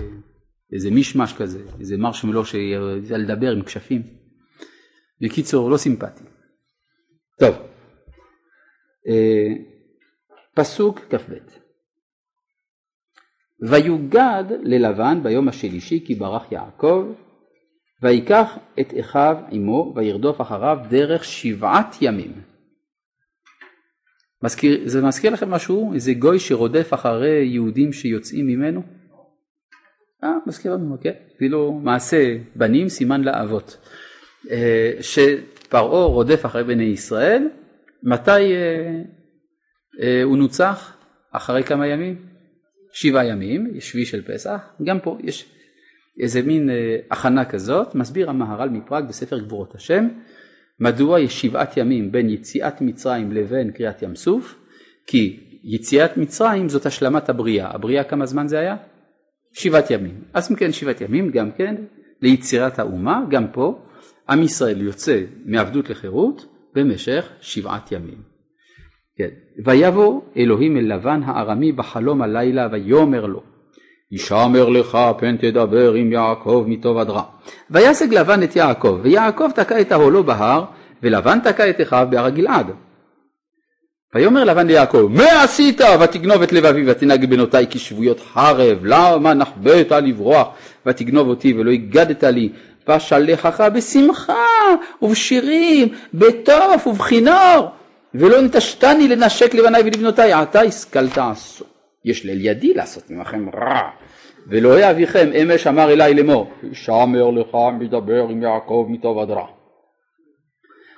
איזה מישמש כזה, איזה מרשמלו שידע לדבר עם כשפים. בקיצור, לא סימפטי. טוב, אה, פסוק כ"ב ויוגד ללבן ביום השלישי כי ברח יעקב ויקח את אחיו עמו וירדוף אחריו דרך שבעת ימים. מזכיר, זה מזכיר לכם משהו? איזה גוי שרודף אחרי יהודים שיוצאים ממנו? אה, מזכיר לנו, כן, אפילו מעשה בנים סימן לאבות. אה, שפרעה רודף אחרי בני ישראל, מתי אה, אה, הוא נוצח? אחרי כמה ימים? שבעה ימים, שביעי של פסח, גם פה יש איזה מין הכנה כזאת, מסביר המהר"ל מפראג בספר גבורות השם, מדוע יש שבעת ימים בין יציאת מצרים לבין קריאת ים סוף, כי יציאת מצרים זאת השלמת הבריאה, הבריאה כמה זמן זה היה? שבעת ימים. אז אם כן שבעת ימים גם כן ליצירת האומה, גם פה עם ישראל יוצא מעבדות לחירות במשך שבעת ימים. כן. ויבוא אלוהים אל לבן הארמי בחלום הלילה ויאמר לו ישמר לך פן תדבר עם יעקב מטוב עד רע. וישג לבן את יעקב ויעקב תקע את ההולו בהר ולבן תקע את אחיו בהר הגלעד. ויאמר לבן ליעקב מה עשית ותגנוב את לבבי ותנהג בנותיי כשבויות חרב למה נחבאת לברוח ותגנוב אותי ולא הגדת לי ואשלחך בשמחה ובשירים בתוף ובכינור ולא נטשתני לנשק לבניי ולבנותיי עתה השכלת עשו. יש לאל ידי לעשות ממכם רע ולא אביכם אמש אמר אלי לאמור שמר לך מדבר עם יעקב מטוב עד רע.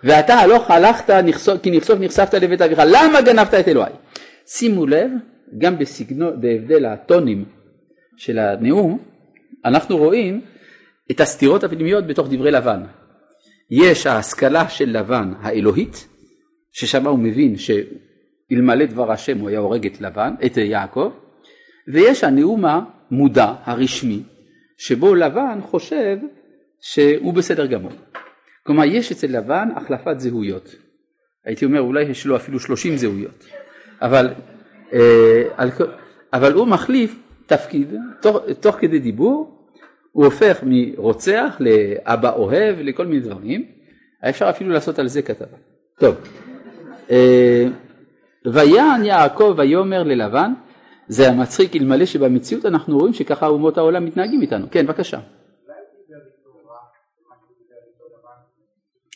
ואתה הלוך הלכת כי נחשוף נחשפת לבית אביך. למה גנבת את אלוהי? שימו לב גם בסגנון, בהבדל הטונים של הנאום אנחנו רואים את הסתירות הפנימיות בתוך דברי לבן. יש ההשכלה של לבן האלוהית ששם הוא מבין שאלמלא דבר השם הוא היה הורג את לבן, את יעקב ויש הנאום המודע הרשמי שבו לבן חושב שהוא בסדר גמור כלומר יש אצל לבן החלפת זהויות. הייתי אומר אולי יש לו אפילו שלושים זהויות. אבל, אה, אבל הוא מחליף תפקיד, תוך, תוך כדי דיבור הוא הופך מרוצח לאבא אוהב לכל מיני דברים. אפשר אפילו לעשות על זה כתבה. טוב. אה, ויען יעקב ויאמר ללבן זה המצחיק אלמלא שבמציאות אנחנו רואים שככה אומות העולם מתנהגים איתנו. כן בבקשה.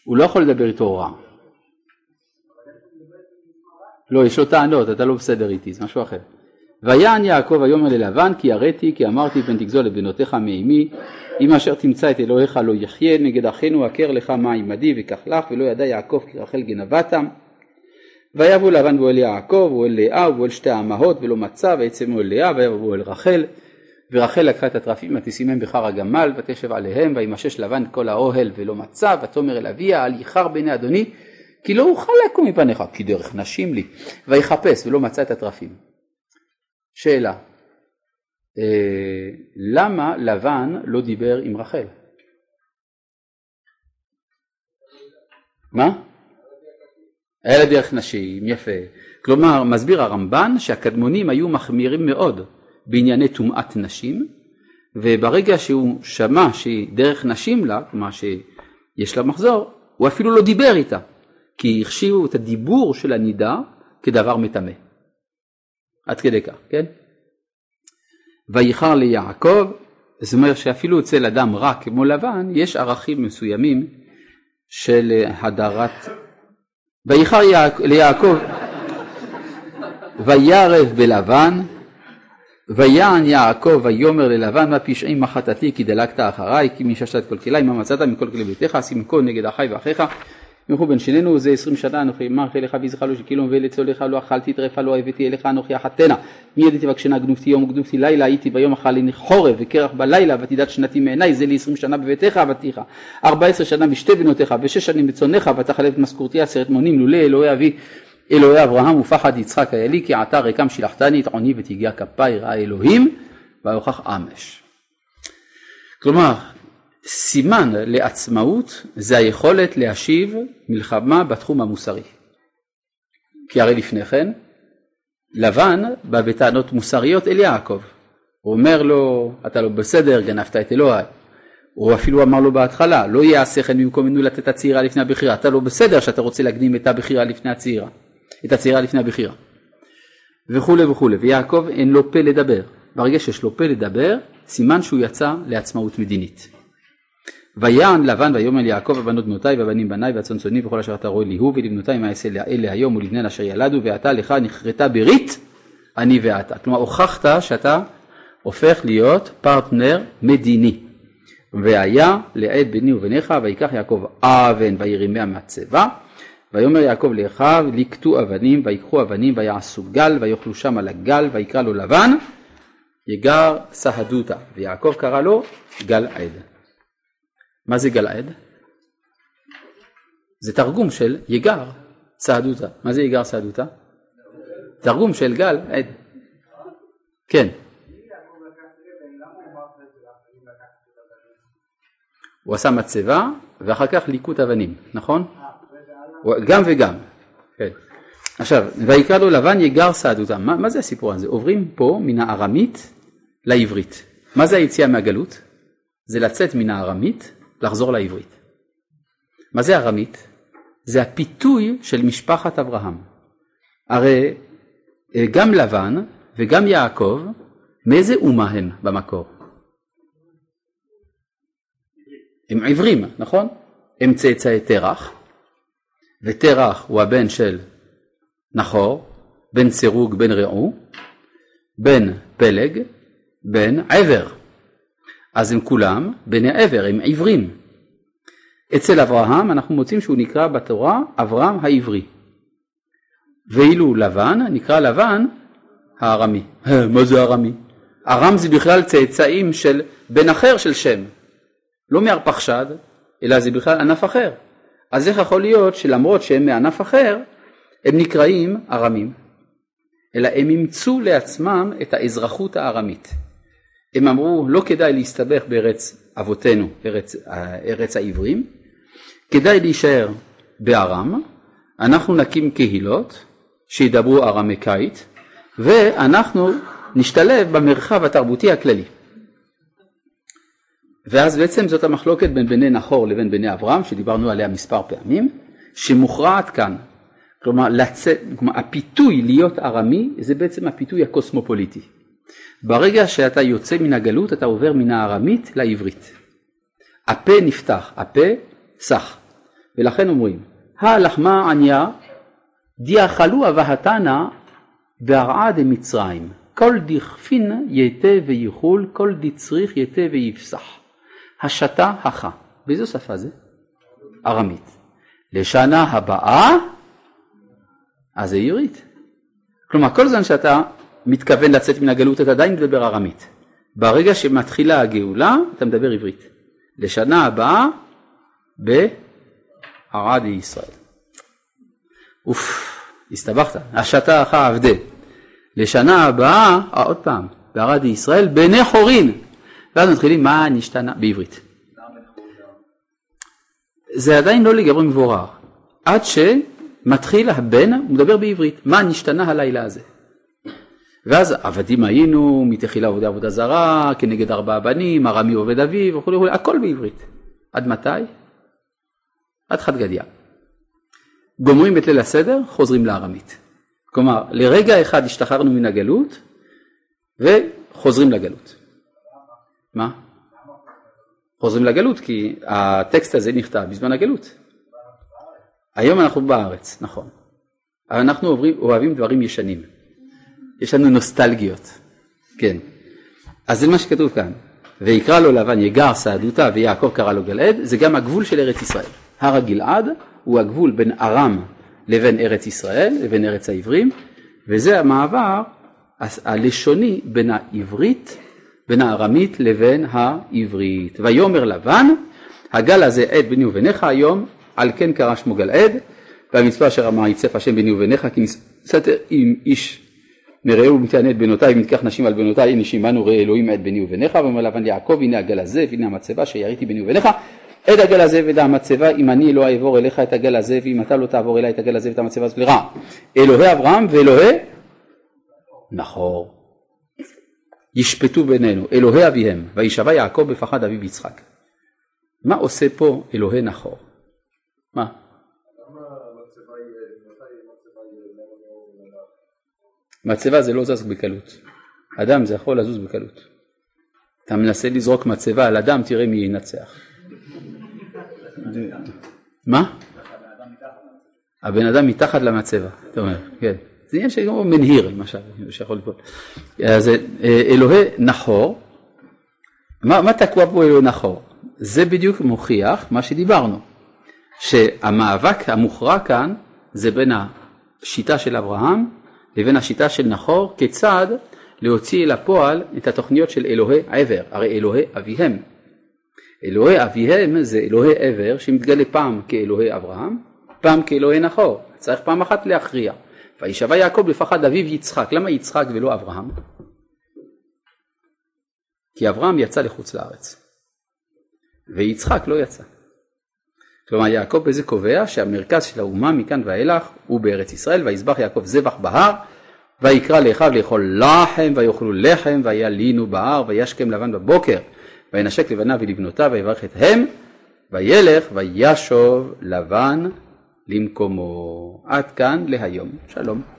הוא לא יכול לדבר איתו רע. לא, יש לו טענות, אתה לא בסדר איתי, זה משהו אחר. ויען יעקב ויאמר ללבן כי הראתי כי אמרתי פן תגזול את בנותיך מאימי אם אשר תמצא את אלוהיך לא יחיה נגד אחינו הכר לך מה עמדי וקח לך ולא ידע יעקב כי רחל גנבתם ויבוא לבן ואוהל יעקב ואוהל לאה ואוהל שתי האמהות ולא מצא ויצא אל לאה ויבוא אל רחל ורחל לקחה את התרפים ותשימם בחר הגמל ותשב עליהם וימשש לבן כל האוהל ולא מצא ותאמר אל אביה אל ייחר בעיני אדוני כי לא אוכל לקום מפניך כי דרך נשים לי ויחפש ולא מצא את התרפים. שאלה אה, למה לבן לא דיבר עם רחל? מה? היה לה דרך נשים, יפה. כלומר, מסביר הרמב"ן שהקדמונים היו מחמירים מאוד בענייני טומאת נשים, וברגע שהוא שמע שהיא דרך נשים לה, כלומר שיש לה מחזור, הוא אפילו לא דיבר איתה, כי החשיבו את הדיבור של הנידה כדבר מטמא. עד כדי כך, כן? וייחר ליעקב, זאת אומרת שאפילו אצל אדם רע כמו לבן, יש ערכים מסוימים של הדרת... וייחר ליעקב, וירב בלבן, ויען יעקב ויאמר ללבן מה פשעים מה חטאתי כי דלקת אחריי כי מששת כל כלי מה מצאת מכל כלי ביתך שים כה נגד אחי ואחיך ימחו בין שנינו זה עשרים שנה אנוכי אמר לך ויזכה לו שכאילו מביא לצולך לא אכלתי טרפה לא הבאתי אליך אנוכי אחתנה מי ידיתי בקשנה גנובתי יום וגנובתי לילה הייתי ביום אכלני חורב וקרח בלילה ותדעת שנתי מעיניי זה לי עשרים שנה בביתך עבדתיך ארבע עשרה שנה בשתי בנותיך ושש שנים בצונך ותחלף את משכורתי עשרת מונים לולא אלוהי אבי אלוהי אברהם ופחד יצחק היה לי כי עתה ריקם שילחתני את עוני ותגיע כפיי ראה אלוהים ויוכח אמש. כלומר סימן לעצמאות זה היכולת להשיב מלחמה בתחום המוסרי. כי הרי לפני כן לבן בא בטענות מוסריות אל יעקב. הוא אומר לו אתה לא בסדר גנבת את אלוהי. הוא אפילו אמר לו בהתחלה לא יעשה כן במקומנו לתת את הצעירה לפני הבחירה אתה לא בסדר שאתה רוצה להקדים את הבחירה לפני הצעירה. את הצעירה לפני הבחירה. וכולי וכולי ויעקב אין לו פה לדבר. ברגע שיש לו פה לדבר סימן שהוא יצא לעצמאות מדינית. ויען לבן ויאמר ליעקב הבנות בנותיי והבנים בניי והצאנצונים וכל אשר אתה רואה לי הוא ולבנותיי מה אעשה אלה היום ולבניהן אשר ילדו ועתה לך נכרתה ברית אני ואתה. כלומר הוכחת שאתה הופך להיות פרטנר מדיני. והיה לעד ביני וביניך ויקח יעקב אבן וירימיה מהצבא ויאמר יעקב לאחיו לקטו אבנים ויקחו אבנים ויעשו גל ויאכלו שם על הגל ויקרא לו לבן יגר סהדותא ויעקב קרא לו גל עד. מה זה גל עד? זה תרגום של יגר סהדותא. מה זה יגר סהדותא? תרגום של גל עד. כן. הוא עשה מצבה ואחר כך ליקוט אבנים, נכון? גם וגם. כן. עכשיו, ויקרא לו לבן יגר סעדותם. מה, מה זה הסיפור הזה? עוברים פה מן הארמית לעברית. מה זה היציאה מהגלות? זה לצאת מן הארמית, לחזור לעברית. מה זה ארמית? זה הפיתוי של משפחת אברהם. הרי אה, גם לבן וגם יעקב, מאיזה אומה הם במקור? הם עברים, נכון? הם צאצאי תרח, ותרח הוא הבן של נחור, בן סירוג בן רעו, בן פלג, בן עבר. אז הם כולם בני עבר, הם עברים. אצל אברהם אנחנו מוצאים שהוא נקרא בתורה אברהם העברי. ואילו לבן נקרא לבן הארמי. מה זה ארמי? ארם זה בכלל צאצאים של בן אחר של שם. לא מארפחשד, אלא זה בכלל ענף אחר. אז איך יכול להיות שלמרות שהם מענף אחר, הם נקראים ארמים, אלא הם אימצו לעצמם את האזרחות הארמית. הם אמרו לא כדאי להסתבך בארץ אבותינו, ארץ, ארץ העברים, כדאי להישאר בארם, אנחנו נקים קהילות שידברו ארמקאית ואנחנו נשתלב במרחב התרבותי הכללי. ואז בעצם זאת המחלוקת בין בני נחור לבין בני אברהם, שדיברנו עליה מספר פעמים, שמוכרעת כאן. כלומר, לצאת, כלומר, הפיתוי להיות ארמי זה בעצם הפיתוי הקוסמופוליטי. ברגע שאתה יוצא מן הגלות אתה עובר מן הארמית לעברית. הפה נפתח, הפה סח. ולכן אומרים, הלחמה עניה דיאכלו אבהתנה בהרעה דמצרים. כל דכפין יתה ויחול, כל דצריך יתה ויפסח. השתה הכה. באיזו שפה זה? ארמית. לשנה הבאה, אז זה עברית. כלומר, כל זמן שאתה מתכוון לצאת מן הגלות, אתה עדיין מדבר ארמית. ברגע שמתחילה הגאולה, אתה מדבר עברית. לשנה הבאה, בערד ישראל. אוף, הסתבכת. השתה הכה עבדה. לשנה הבאה, אה, עוד פעם, בערד ישראל, בני חורין. ואז מתחילים מה נשתנה בעברית. זה עדיין לא לגמרי מבורר, עד שמתחיל הבן, הוא מדבר בעברית, מה נשתנה הלילה הזה. ואז עבדים היינו, מתחילה עבודה עבודה זרה, כנגד ארבעה בנים, ארמי עובד אביו וכולי וכולי, הכל בעברית. עד מתי? עד חד גדיא. גומרים את ליל הסדר, חוזרים לארמית. כלומר, לרגע אחד השתחררנו מן הגלות וחוזרים לגלות. מה? חוזרים לגלות כי הטקסט הזה נכתב בזמן הגלות. היום אנחנו בארץ, נכון. אנחנו עוברים, אוהבים דברים ישנים. יש לנו נוסטלגיות. כן. אז זה מה שכתוב כאן. ויקרא לו לבן יגר סעדותה ויעקב קרא לו גלעד, זה גם הגבול של ארץ ישראל. הר הגלעד הוא הגבול בין ארם לבין ארץ ישראל, לבין ארץ העברים, וזה המעבר הלשוני בין העברית, בין הארמית לבין העברית. ויאמר לבן, הגל הזה עד ביני ובניך היום, על כן קרא שמו גלעד, והמצווה אשר אמר יצף השם ביני ובניך, כי נסתר עם איש מרעהו ומתענה את בנותיי, אם ניקח נשים על בנותיי, הנה שימנו ראה אלוהים עד ביני וביניך, ואומר לבן יעקב, הנה הגל הזה, והנה המצבה שיריתי ביני וביניך, את הגל הזה ואת המצבה, אם אני לא אעבור אליך את הגל הזה, ואם אתה לא תעבור אליי את הגל הזה ואת המצבה לרעה. אלוהי אברהם ואלוהי נחור. ישפטו בינינו, אלוהי אביהם, וישבע יעקב בפחד אביו יצחק. מה עושה פה אלוהי נחור? מה? מצבה זה לא זז בקלות. אדם זה יכול לזוז בקלות. אתה מנסה לזרוק מצבה על אדם, תראה מי ינצח. מה? הבן אדם מתחת למצבה, אתה אומר, כן. זה עניין שגם מנהיר למשל, שיכול ליפול. אז אה, אלוהי נחור, מה, מה תקוע פה אלוהי נחור? זה בדיוק מוכיח מה שדיברנו, שהמאבק המוכרע כאן זה בין השיטה של אברהם לבין השיטה של נחור, כיצד להוציא אל הפועל את התוכניות של אלוהי עבר, הרי אלוהי אביהם. אלוהי אביהם זה אלוהי עבר שמתגלה פעם כאלוהי אברהם, פעם כאלוהי נחור, צריך פעם אחת להכריע. וישבע יעקב לפחד אביו יצחק, למה יצחק ולא אברהם? כי אברהם יצא לחוץ לארץ, ויצחק לא יצא. כלומר יעקב בזה קובע שהמרכז של האומה מכאן ואילך הוא בארץ ישראל, ויזבח יעקב זבח בהר, ויקרא לאחיו לאכול לחם, ויאכלו לחם, וילינו בהר, וישכם לבן בבוקר, וינשק לבניו ולבנותיו, ויברך את הם, וילך וישוב לבן למקומו. עד כאן להיום. שלום.